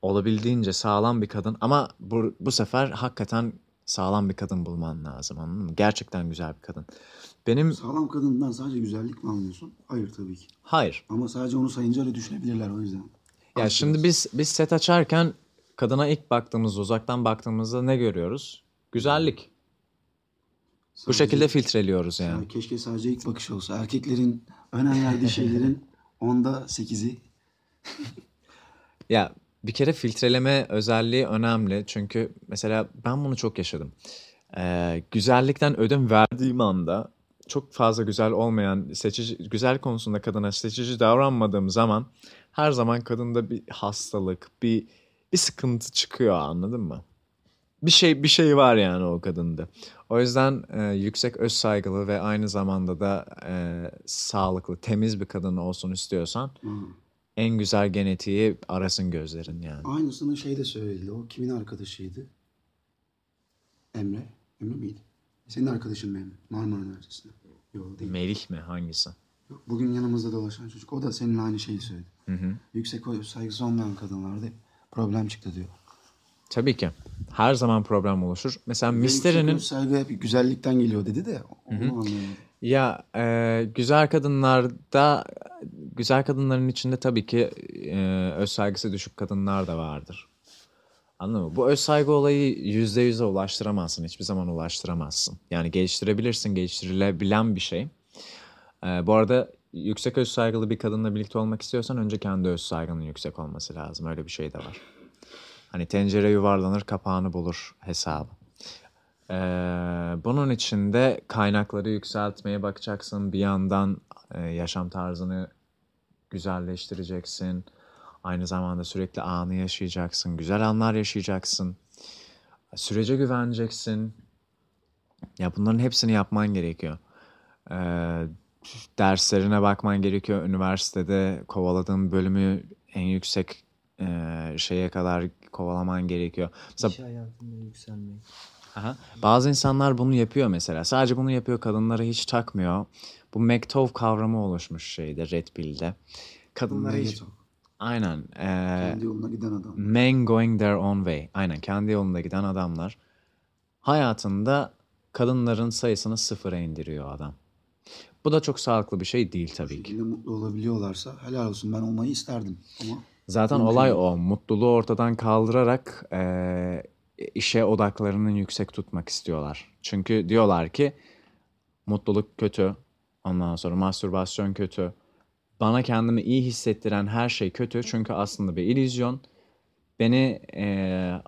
olabildiğince sağlam bir kadın ama bu, bu sefer hakikaten sağlam bir kadın bulman lazım anladın mı? Gerçekten güzel bir kadın. Benim Sağlam kadından sadece güzellik mi anlıyorsun? Hayır tabii ki. hayır. Ama sadece onu sayınca öyle düşünebilirler o yüzden. Ya Aşıyoruz. şimdi biz biz set açarken kadına ilk baktığımızda uzaktan baktığımızda ne görüyoruz? Güzellik. Bu Sadece- şekilde filtreliyoruz yani. Ya keşke sadece ilk bakış olsa. Erkeklerin önem verdiği şeylerin onda sekizi. Ya bir kere filtreleme özelliği önemli. Çünkü mesela ben bunu çok yaşadım. Ee, güzellikten ödün verdiğim anda çok fazla güzel olmayan, seçici, güzel konusunda kadına seçici davranmadığım zaman her zaman kadında bir hastalık, bir bir sıkıntı çıkıyor anladın mı? Bir şey bir şey var yani o kadında. O yüzden e, yüksek öz saygılı ve aynı zamanda da e, sağlıklı, temiz bir kadın olsun istiyorsan Hı. en güzel genetiği arasın gözlerin yani. Aynısını şey de söyledi. O kimin arkadaşıydı? Emre. Emre miydi? Senin arkadaşın Emre? Marmara Üniversitesi'nde. Yok değil. Melih mi hangisi? Yok, Bugün yanımızda dolaşan çocuk. O da seninle aynı şeyi söyledi. Hı hı. Yüksek saygısı olmayan kadınlarda problem çıktı diyor. Tabii ki. Her zaman problem oluşur. Mesela yüksek öz saygı hep güzellikten geliyor dedi de onu anlayamadım. ya e, güzel kadınlarda güzel kadınların içinde tabii ki e, öz saygısı düşük kadınlar da vardır. Anladın mı? Bu öz saygı olayı yüzde yüze ulaştıramazsın. Hiçbir zaman ulaştıramazsın. Yani geliştirebilirsin, geliştirilebilen bir şey. E, bu arada yüksek öz saygılı bir kadınla birlikte olmak istiyorsan önce kendi öz saygının yüksek olması lazım. Öyle bir şey de var. Hani tencere yuvarlanır kapağını bulur hesabı. Ee, bunun için de kaynakları yükseltmeye bakacaksın. Bir yandan e, yaşam tarzını güzelleştireceksin. Aynı zamanda sürekli anı yaşayacaksın. Güzel anlar yaşayacaksın. Sürece güveneceksin. Ya bunların hepsini yapman gerekiyor. Ee, derslerine bakman gerekiyor. Üniversitede kovaladığın bölümü en yüksek e, şeye kadar kovalaman gerekiyor. Mesela İş hayatında yükselmek. Aha. Bazı insanlar bunu yapıyor mesela. Sadece bunu yapıyor, kadınları hiç takmıyor. Bu McTov kavramı oluşmuş şeyde, Red Pill'de. Kadınları hiç... Aynen. eee, Kendi yoluna giden adam. men going their own way. Aynen, kendi yolunda giden adamlar. Hayatında kadınların sayısını sıfıra indiriyor adam. Bu da çok sağlıklı bir şey değil Bu tabii ki. şekilde mutlu olabiliyorlarsa helal olsun ben olmayı isterdim. Ama Zaten Mümkün olay değil. o. Mutluluğu ortadan kaldırarak eee, işe odaklarını yüksek tutmak istiyorlar. Çünkü diyorlar ki mutluluk kötü. Ondan sonra mastürbasyon kötü. Bana kendimi iyi hissettiren her şey kötü. Çünkü aslında bir illüzyon. Beni eee,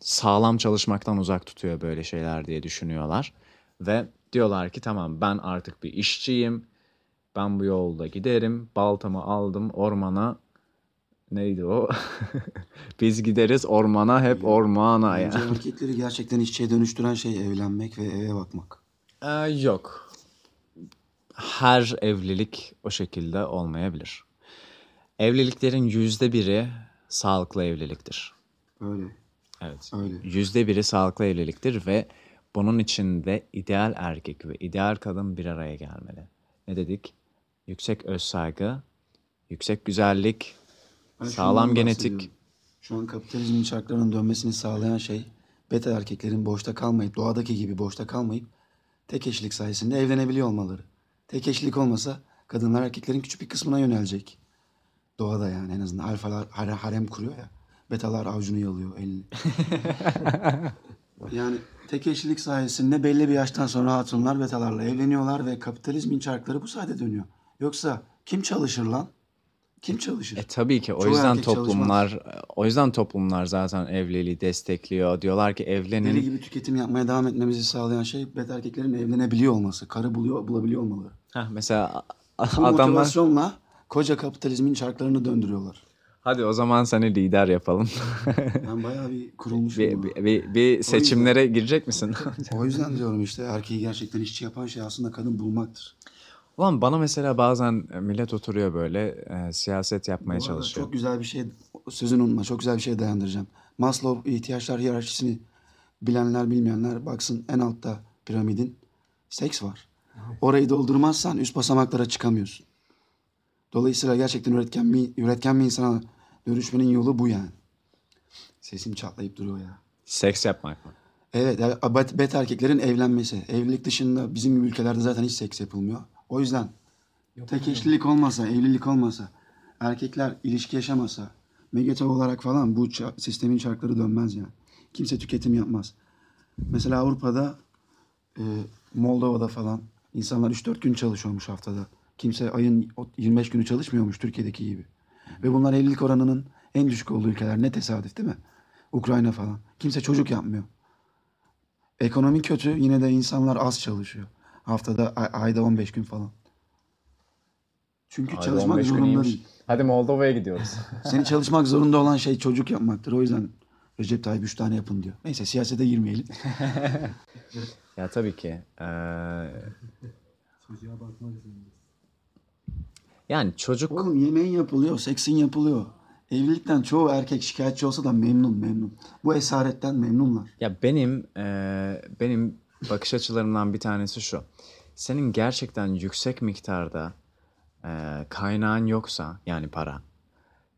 sağlam çalışmaktan uzak tutuyor böyle şeyler diye düşünüyorlar. Ve diyorlar ki tamam ben artık bir işçiyim. Ben bu yolda giderim. Baltamı aldım ormana. Neydi o? Biz gideriz ormana hep ormana ya. bence erkekleri gerçekten işçiye dönüştüren şey evlenmek ve eve bakmak. Ee, yok. Her evlilik o şekilde olmayabilir. Evliliklerin yüzde biri sağlıklı evliliktir. Öyle. Evet. Öyle. Yüzde biri sağlıklı evliliktir ve bunun içinde ideal erkek ve ideal kadın bir araya gelmeli. Ne dedik? Yüksek özsaygı, yüksek güzellik, Ben sağlam genetik. Şu an kapitalizmin çarklarının dönmesini sağlayan şey beta erkeklerin boşta kalmayıp doğadaki gibi boşta kalmayıp tek eşlik sayesinde evlenebiliyor olmaları. Tek eşlik olmasa kadınlar erkeklerin küçük bir kısmına yönelecek. Doğada yani en azından alfalar hare- harem kuruyor ya. Betalar avcunu yalıyor elini. yani tek eşlilik sayesinde belli bir yaştan sonra hatunlar betalarla evleniyorlar ve kapitalizmin çarkları bu sayede dönüyor. Yoksa kim çalışır lan? Kim çalışır? E tabii ki o Çoğu yüzden toplumlar o yüzden toplumlar zaten evliliği destekliyor. Diyorlar ki Deli evlenin. gibi tüketim yapmaya devam etmemizi sağlayan şey beta erkeklerin evlenebiliyor olması, karı buluyor, bulabiliyor olmaları. Heh, mesela Bu adamlar motivasyonla koca kapitalizmin çarklarını döndürüyorlar. hadi o zaman seni lider yapalım. Ben bayağı bir kurulmuşum. bir, bir, bir, bir seçimlere girecek misin? O yüzden diyorum işte erkeği gerçekten işçi yapan şey aslında kadın bulmaktır. Ulan bana mesela bazen millet oturuyor böyle e, siyaset yapmaya Bu arada çalışıyor. Çok güzel bir şey, sözünü unutma, çok güzel bir şey dayandıracağım. Maslow ihtiyaçlar hiyerarşisini bilenler bilmeyenler baksın en altta piramidin seks var. Orayı doldurmazsan üst basamaklara çıkamıyorsun. Dolayısıyla gerçekten üretken bir, üretken bir insana dönüşmenin yolu bu yani. Sesim çatlayıp duruyor ya. Seks yapmak mı? Evet, yani bet, bet erkeklerin evlenmesi. Evlilik dışında bizim gibi ülkelerde zaten hiç seks yapılmıyor. O yüzden tek eşlilik olmasa, evlilik olmasa, erkekler ilişki yaşamasa, megete olarak falan bu ça- sistemin çarkları dönmez yani. Kimse tüketim yapmaz. Mesela Avrupa'da, e, Moldova'da falan insanlar 3-4 gün çalışıyormuş haftada. Kimse ayın o 25 günü çalışmıyormuş Türkiye'deki gibi. Ve bunlar evlilik oranının en düşük olduğu ülkeler. Ne tesadüf değil mi? Ukrayna falan. Kimse çocuk yapmıyor. Ekonomi kötü yine de insanlar az çalışıyor. Haftada ay- ayda 15 gün falan. Çünkü Ayda çalışmak 15 gün zorunda değil. Hadi Moldova'ya gidiyoruz. Seni çalışmak zorunda olan şey çocuk yapmaktır. O yüzden Recep Tayyip 3 tane yapın diyor. Neyse siyasete girmeyelim. ya tabii ki. e, Çocuğa bakmak zorundasın. yani çocuk Oğlum yemeğin yapılıyor, seksin yapılıyor. Evlilikten çoğu erkek şikayetçi olsa da memnun memnun. Bu esaretten memnunlar. Ya benim eee, benim bakış açılarımdan bir tanesi şu. Senin gerçekten yüksek miktarda eee, kaynağın yoksa yani para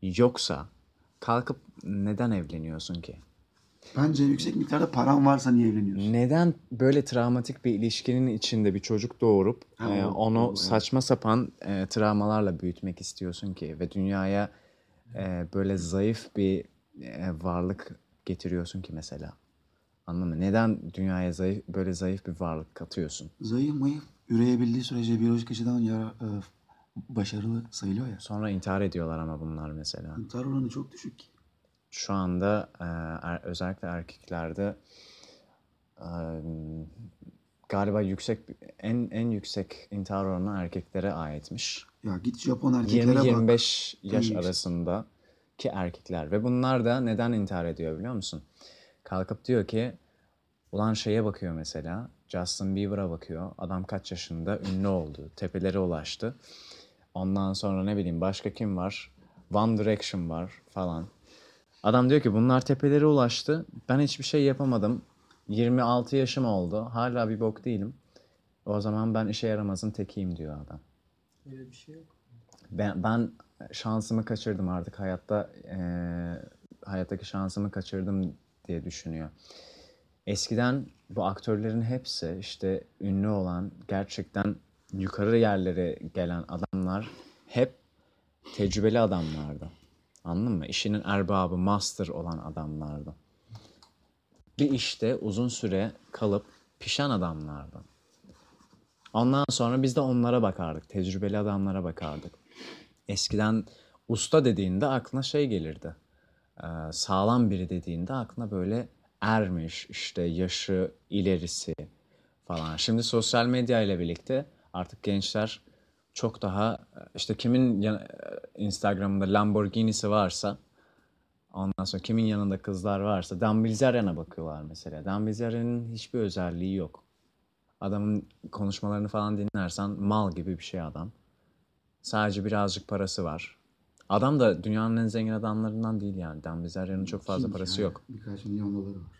yoksa kalkıp neden evleniyorsun ki? Bence yüksek miktarda paran varsa niye evleniyorsun? Neden böyle travmatik bir ilişkinin içinde bir çocuk doğurup Ha, o- onu evet. saçma sapan eee, travmalarla büyütmek istiyorsun ki ve dünyaya eee, böyle zayıf bir eee, varlık getiriyorsun ki mesela? Anladın mı? Neden dünyaya zayıf, böyle zayıf bir varlık katıyorsun? Zayıf mayıf üreyebildiği sürece biyolojik açıdan yara, e, başarılı sayılıyor ya. Sonra intihar ediyorlar ama bunlar mesela. İntihar oranı çok düşük. Şu anda e, er- özellikle erkeklerde e, galiba yüksek en en yüksek intihar oranı erkeklere aitmiş. Ya git Japon erkeklere bak. 20-25 yaş yüksek. arasında ki erkekler ve bunlar da neden intihar ediyor biliyor musun? Kalkıp diyor ki ulan şeye bakıyor mesela Justin Bieber'a bakıyor. Adam kaç yaşında ünlü oldu. Tepelere ulaştı. Ondan sonra ne bileyim başka kim var? One Direction var falan. Adam diyor ki bunlar tepelere ulaştı. Ben hiçbir şey yapamadım. 26 yaşım oldu. Hala bir bok değilim. O zaman ben işe yaramazın tekiyim diyor adam. Öyle bir şey yok. Ben, ben şansımı kaçırdım artık hayatta eee, hayattaki şansımı kaçırdım diye düşünüyor. Eskiden bu aktörlerin hepsi işte ünlü olan gerçekten yukarı yerlere gelen adamlar hep tecrübeli adamlardı. Anladın mı? İşinin erbabı, master olan adamlardı. Bir işte uzun süre kalıp pişen adamlardı. Ondan sonra biz de onlara bakardık. Tecrübeli adamlara bakardık. Eskiden usta dediğinde aklına şey gelirdi. Ee, sağlam biri dediğinde aklına böyle ermiş, işte yaşı ilerisi falan. Şimdi sosyal medya ile birlikte artık gençler çok daha işte kimin Instagram'da Lamborghini'si varsa ondan sonra kimin yanında kızlar varsa Dan Bilzerian'a bakıyorlar mesela. Dan Bilzerian'ın hiçbir özelliği yok. Adamın konuşmalarını falan dinlersen mal gibi bir şey adam. Sadece birazcık parası var. Adam da dünyanın en zengin adamlarından değil yani. Dan Bilzerian'ın çok fazla Kim parası yani? yok. Birkaç milyon doları var.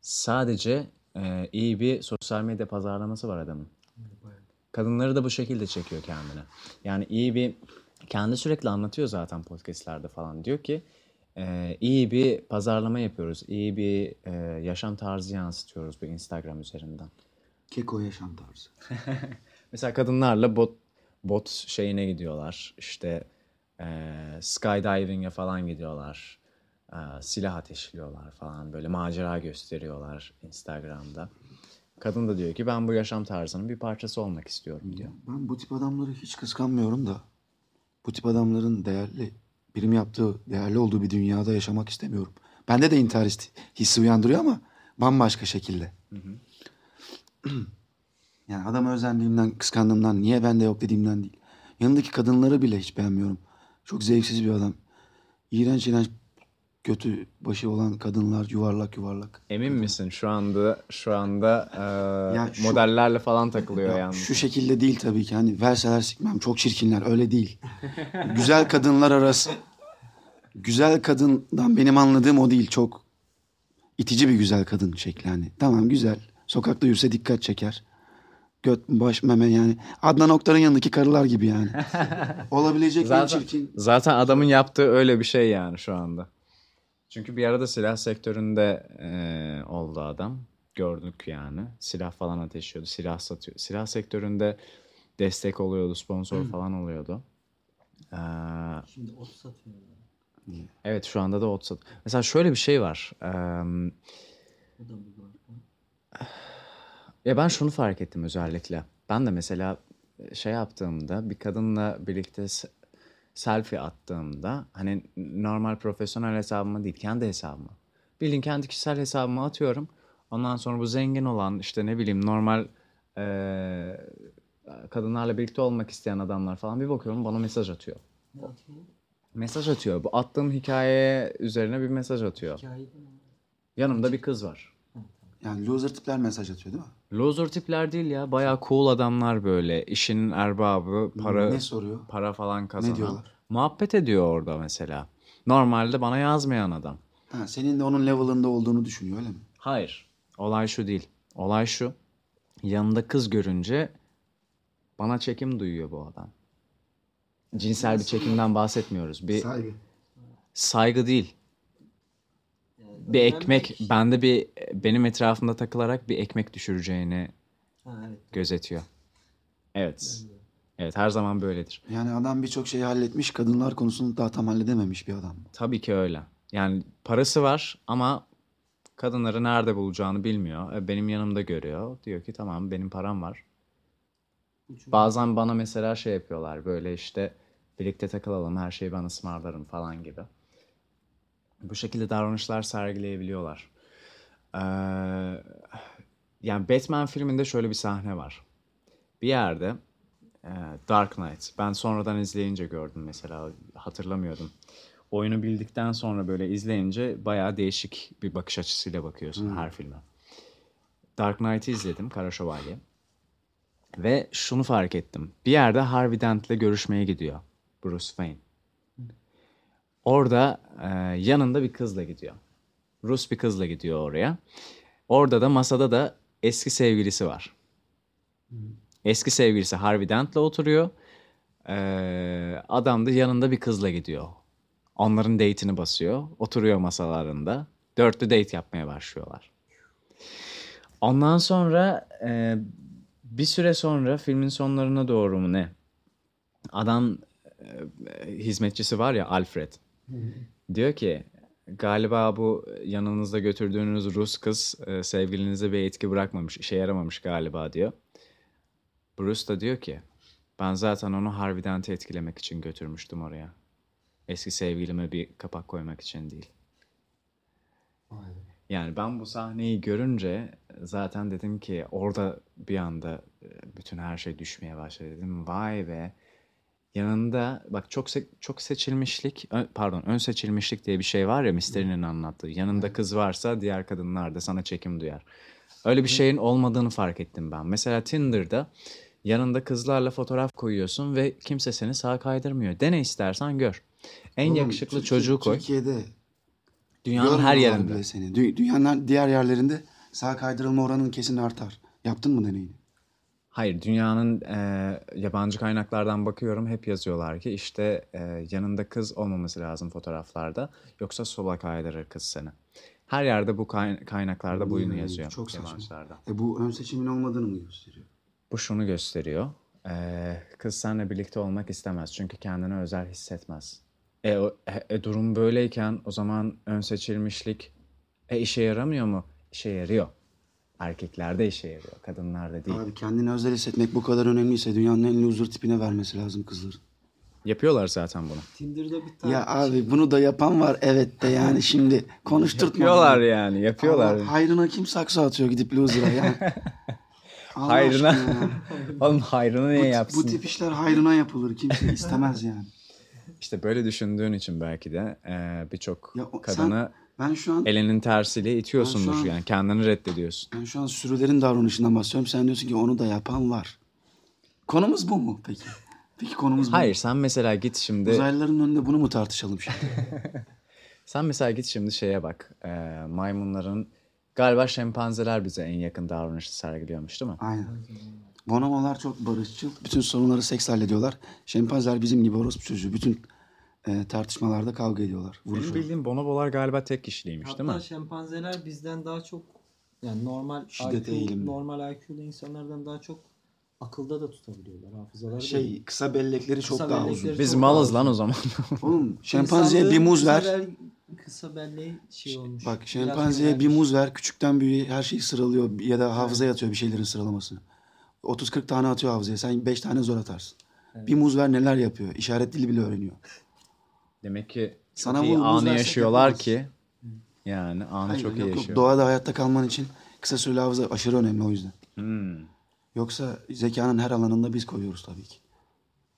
Sadece e, iyi bir sosyal medya pazarlaması var adamın. Kadınları da bu şekilde çekiyor kendine. Yani iyi bir kendi sürekli anlatıyor zaten podcastlerde falan. Diyor ki e, iyi bir pazarlama yapıyoruz. iyi bir e, yaşam tarzı yansıtıyoruz bu Instagram üzerinden. Keko yaşam tarzı. Mesela kadınlarla bot bot şeyine gidiyorlar. İşte e, skydiving'e falan gidiyorlar. E, silah ateşliyorlar falan. Böyle macera gösteriyorlar Instagram'da. Kadın da diyor ki ben bu yaşam tarzının bir parçası olmak istiyorum diyor. Ben bu tip adamları hiç kıskanmıyorum da bu tip adamların değerli, birim yaptığı, değerli olduğu bir dünyada yaşamak istemiyorum. Bende de intihar histi- hissi uyandırıyor ama bambaşka şekilde. yani adamı özendiğimden, kıskandığımdan, niye bende yok dediğimden değil. Yanındaki kadınları bile hiç beğenmiyorum. Çok zevksiz bir adam. İğrenç iğrenç götü başı olan kadınlar yuvarlak yuvarlak. Emin misin şu anda şu anda e, Ya şu- modellerle falan takılıyor Ya yalnız. Şu şekilde değil tabii ki. Hani verseler sikmem çok çirkinler öyle değil. güzel kadınlar arası. Güzel kadından benim anladığım o değil. Çok itici bir güzel kadın şekli hani. Tamam güzel. Sokakta yürüse dikkat çeker. Göt, baş, meme yani. Adnan Oktar'ın yanındaki karılar gibi yani. Olabilecek en Zaten, çirkin. zaten adamın yaptığı öyle bir şey yani şu anda. Çünkü bir arada silah sektöründe e, oldu adam. Gördük yani. Silah falan ateşliyordu. Silah satıyor. Silah sektöründe destek oluyordu. Sponsor falan oluyordu. Ee, Şimdi ot satıyorlar. evet şu anda da ot sat. Mesela şöyle bir şey var. Marka. Ya ben şunu fark ettim özellikle. Ben de mesela şey yaptığımda bir kadınla birlikte selfie attığımda hani normal profesyonel hesabıma değil kendi hesabıma. Bildiğin kendi kişisel hesabıma atıyorum. Ondan sonra bu zengin olan işte ne bileyim normal eee, kadınlarla birlikte olmak isteyen adamlar falan bir bakıyorum bana mesaj atıyor. Ne atıyor? Mesaj atıyor. Bu attığım hikaye üzerine bir mesaj atıyor. Hikayede mi? Yanımda bir kız var. Yani loser tipler mesaj atıyor değil mi? Loser tipler değil ya. Bayağı cool adamlar böyle. İşinin erbabı, para Ne soruyor? para falan kazanan. diyorlar? Muhabbet ediyor orada mesela. Normalde bana yazmayan adam. Ha, senin de onun level'ında olduğunu düşünüyor öyle mi? Hayır. Olay şu değil. Olay şu. Yanında kız görünce bana çekim duyuyor bu adam. Cinsel bir çekimden bahsetmiyoruz. Bir Saygı. saygı değil. Bir ekmek, bende bir benim etrafımda takılarak bir ekmek düşüreceğini Ha evet. gözetiyor. Evet. Evet her zaman böyledir. Yani adam birçok şeyi halletmiş, kadınlar konusunu daha tam halledememiş bir adam. Tabii ki öyle. Yani parası var ama kadınları nerede bulacağını bilmiyor. E, Benim yanımda görüyor. Diyor ki tamam benim param var. Bazen bana mesela şey yapıyorlar böyle işte birlikte takılalım her şeyi ben ısmarlarım falan gibi. Bu şekilde davranışlar sergileyebiliyorlar. Ee, yani Batman filminde şöyle bir sahne var. Bir yerde e, Dark Knight. Ben sonradan izleyince gördüm mesela. Hatırlamıyordum. Oyunu bildikten sonra böyle izleyince bayağı değişik bir bakış açısıyla bakıyorsun her filme. Dark Knight'ı izledim. Kara Şövalye. Ve şunu fark ettim. Bir yerde Harvey Dent'le görüşmeye gidiyor. Bruce Wayne. Orada e, yanında bir kızla gidiyor. Rus bir kızla gidiyor oraya. Orada da masada da eski sevgilisi var. Eski sevgilisi Harvey Dent'le oturuyor. Ee, adam da yanında bir kızla gidiyor. Onların date'ini basıyor. Oturuyor masalarında. Dörtlü date yapmaya başlıyorlar. Ondan sonra e, bir süre sonra filmin sonlarına doğru mu ne? Adam e, hizmetçisi var ya Alfred. Diyor ki galiba bu yanınızda götürdüğünüz Rus kız e, sevgilinize bir etki bırakmamış, işe yaramamış galiba diyor. Bruce da diyor ki ben zaten onu Harvey Dent'i etkilemek için götürmüştüm oraya. Eski sevgilime bir kapak koymak için değil. Yani ben bu sahneyi görünce zaten dedim ki orada bir anda e, bütün her şey düşmeye başladı dedim. Vay be. Yanında bak çok se- çok seçilmişlik pardon ön seçilmişlik diye bir şey var ya Mystery'nin anlattığı. Yanında kız varsa diğer kadınlar da sana çekim duyar. Öyle bir şeyin olmadığını fark ettim ben. Mesela Tinder'da yanında kızlarla fotoğraf koyuyorsun ve kimse seni sağa kaydırmıyor. Dene istersen gör. En Oğlum, yakışıklı Türkiye- çocuğu koy. Türkiye'de Dünyanın her yerinde. bile Seni. Dü- Dünyanın diğer yerlerinde sağ kaydırılma oranın kesin artar. Yaptın mı deneyini? Hayır, dünyanın e, yabancı kaynaklardan bakıyorum hep yazıyorlar ki işte e, yanında kız olmaması lazım fotoğraflarda. Yoksa sola kaydırır kız seni. Her yerde bu kay- kaynaklarda bu Hmm, yazıyor çok saçma. yabancılarda. E bu ön seçimin olmadığını mı gösteriyor? Bu şunu gösteriyor. e, kız seninle birlikte olmak istemez çünkü kendini özel hissetmez. E, o- e, e, durum böyleyken o zaman ön seçilmişlik e, işe yaramıyor mu? İşe yarıyor. Erkeklerde işe yarıyor, kadınlarda değil. Abi kendini özel hissetmek bu kadar önemliyse dünyanın en loser tipine vermesi lazım kızların. Yapıyorlar zaten bunu. Tinder'da bir tane Ya abi bunu da yapan var evet de yani şimdi konuşturtma. Yapıyorlar beni. yani, yapıyorlar. Allah hayrına kim saksı atıyor gidip loser'a ya. Allah Hayrına. Oğlum hayrını Bu, niye tip- yapsın? bu tip işler hayrına yapılır. Kimse istemez yani. İşte böyle düşündüğün için belki de e, birçok kadını Ben şu an elinin tersiyle itiyorsundur. An- Yani kendini reddediyorsun. ben şu an sürülerin davranışından bahsediyorum. Sen diyorsun ki onu da yapan var. Konumuz bu mu peki? Peki konumuz bu mu? Hayır sen mesela git şimdi Uzaylıların önünde bunu mu tartışalım şimdi? sen mesela git şimdi şeye bak. E, maymunların galiba şempanzeler bize en yakın davranışı sergiliyormuş değil mi? Aynen. Bonomolar çok barışçıl. Bütün sorunları seks hallediyorlar. Şempanzeler bizim gibi orospu çocuğu. Bütün e, tartışmalarda kavga ediyorlar. Benim Vuruşuyorlar. bildiğim bonobolar galiba tek kişiliymiş değil Hatta mi? şempanzeler bizden daha çok yani normal Şiddete IQ, eğilimli. normal IQ'lu insanlardan daha çok akılda da tutabiliyorlar hafızaları. Şey kısa bellekleri çok Kısa daha bellekleri uzun. Biz çok malız lan o zaman. Oğlum şempanzeye bir muz ver. Kısa, bel- kısa belleği şey olmuş. Bak Biraz şempanzeye bir muz ver. Küçükten büyüğe her şeyi sıralıyor ya da hafızaya atıyor bir şeylerin sıralamasını. 30-40 tane atıyor hafızaya. Sen 5 tane zor atarsın. Bir muz ver neler yapıyor. İşaret dili bile öğreniyor. Demek ki Sana iyi anı yaşıyorlar yapamaz. ki. Yani anı Hayır, çok iyi yok, yok. yaşıyor. Doğada hayatta kalman için kısa süreli hafıza aşırı önemli o yüzden. Hmm. Yoksa zekanın her alanında biz koyuyoruz tabii ki.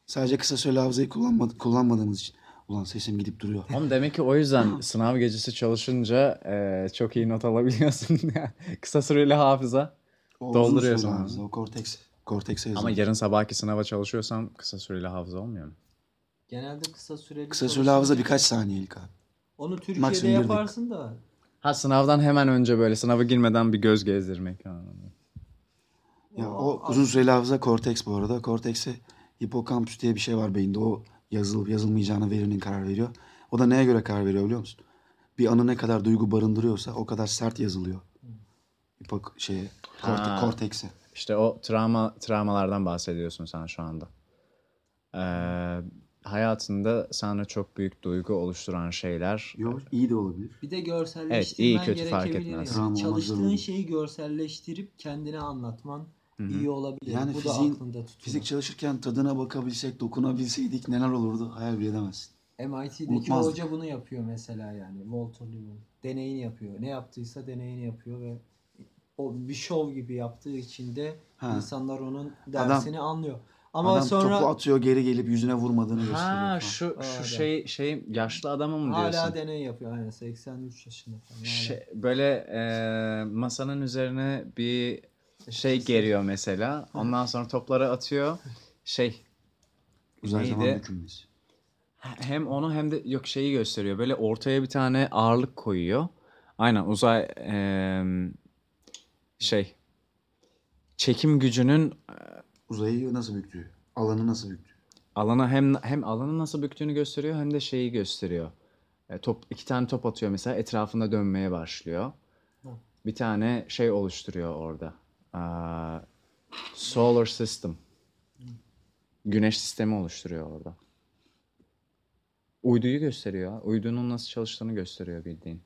Sadece kısa süreli hafızayı kullanmadık, kullanmadığımız için. Ulan sesim gidip duruyor. Ama demek ki o yüzden sınav gecesi çalışınca e, çok iyi not alabiliyorsun. Kısa süreli hafıza. O Dolduruyorsun hafıza, O korteks. Kortekse. Ama yarın sabahki sınava çalışıyorsam kısa süreli hafıza olmuyor mu? Genelde kısa süreli Kısa süreli çalışınca hafıza birkaç saniyelik abi. Onu Türkiye'de Maksimum bir dakika. yaparsın da Ha sınavdan hemen önce böyle sınava girmeden bir göz gezdirmek. Ya O- o uzun süreli hafıza korteks bu arada. Kortekse hipokampüs diye bir şey var beyinde. O yazılıp yazılmayacağına verinin karar veriyor. O da neye göre karar veriyor biliyor musun? Bir anı ne kadar duygu barındırıyorsa o kadar sert yazılıyor. Hipok şeye, korte, Ha. kortekse. İşte o travma travmalardan bahsediyorsun sen şu anda. Ee, hayatında sana çok büyük duygu oluşturan şeyler. Yok iyi de olabilir. bir de görselleştirmen Evet, iyi kötü fark etmez. Olmaz Çalıştığın şeyi görselleştirip kendine anlatman Hı hı. iyi olabilir. Yani Bu fiziğin- da aklında tutulur. Fizik çalışırken tadına bakabilsek, dokunabilseydik neler olurdu hayal bile edemezsin. MIT'deki Unutmazdık. hoca bunu yapıyor mesela yani. Walter Lewin. Deneyini yapıyor. Ne yaptıysa deneyini yapıyor ve o bir şov gibi yaptığı için de Ha. insanlar onun dersini anlıyor. Ama Adam sonra topu atıyor geri gelip yüzüne vurmadığını gösteriyor. Ha falan. şu Aa, şu evet. şey şey yaşlı adamı mı diyorsun? hala deney yapıyor. Aynen 83 yaşında falan. Şey, böyle e, masanın üzerine bir şey geriyor mesela. Ondan sonra topları atıyor. Şey Uzay zaman bükülmesi. hem onu hem de yok şeyi gösteriyor. Böyle ortaya bir tane ağırlık koyuyor. Aynen uzay e, şey çekim gücünün Uzayı nasıl büktüğü, alanı nasıl büktüğü. alana hem hem alanı nasıl büktüğünü gösteriyor hem de şeyi gösteriyor. E, top iki tane top atıyor mesela etrafında dönmeye başlıyor. Hı. Bir tane şey oluşturuyor orada. Aa, solar system. Güneş sistemi oluşturuyor orada. Uyduyu gösteriyor. Uydunun nasıl çalıştığını gösteriyor bildiğin.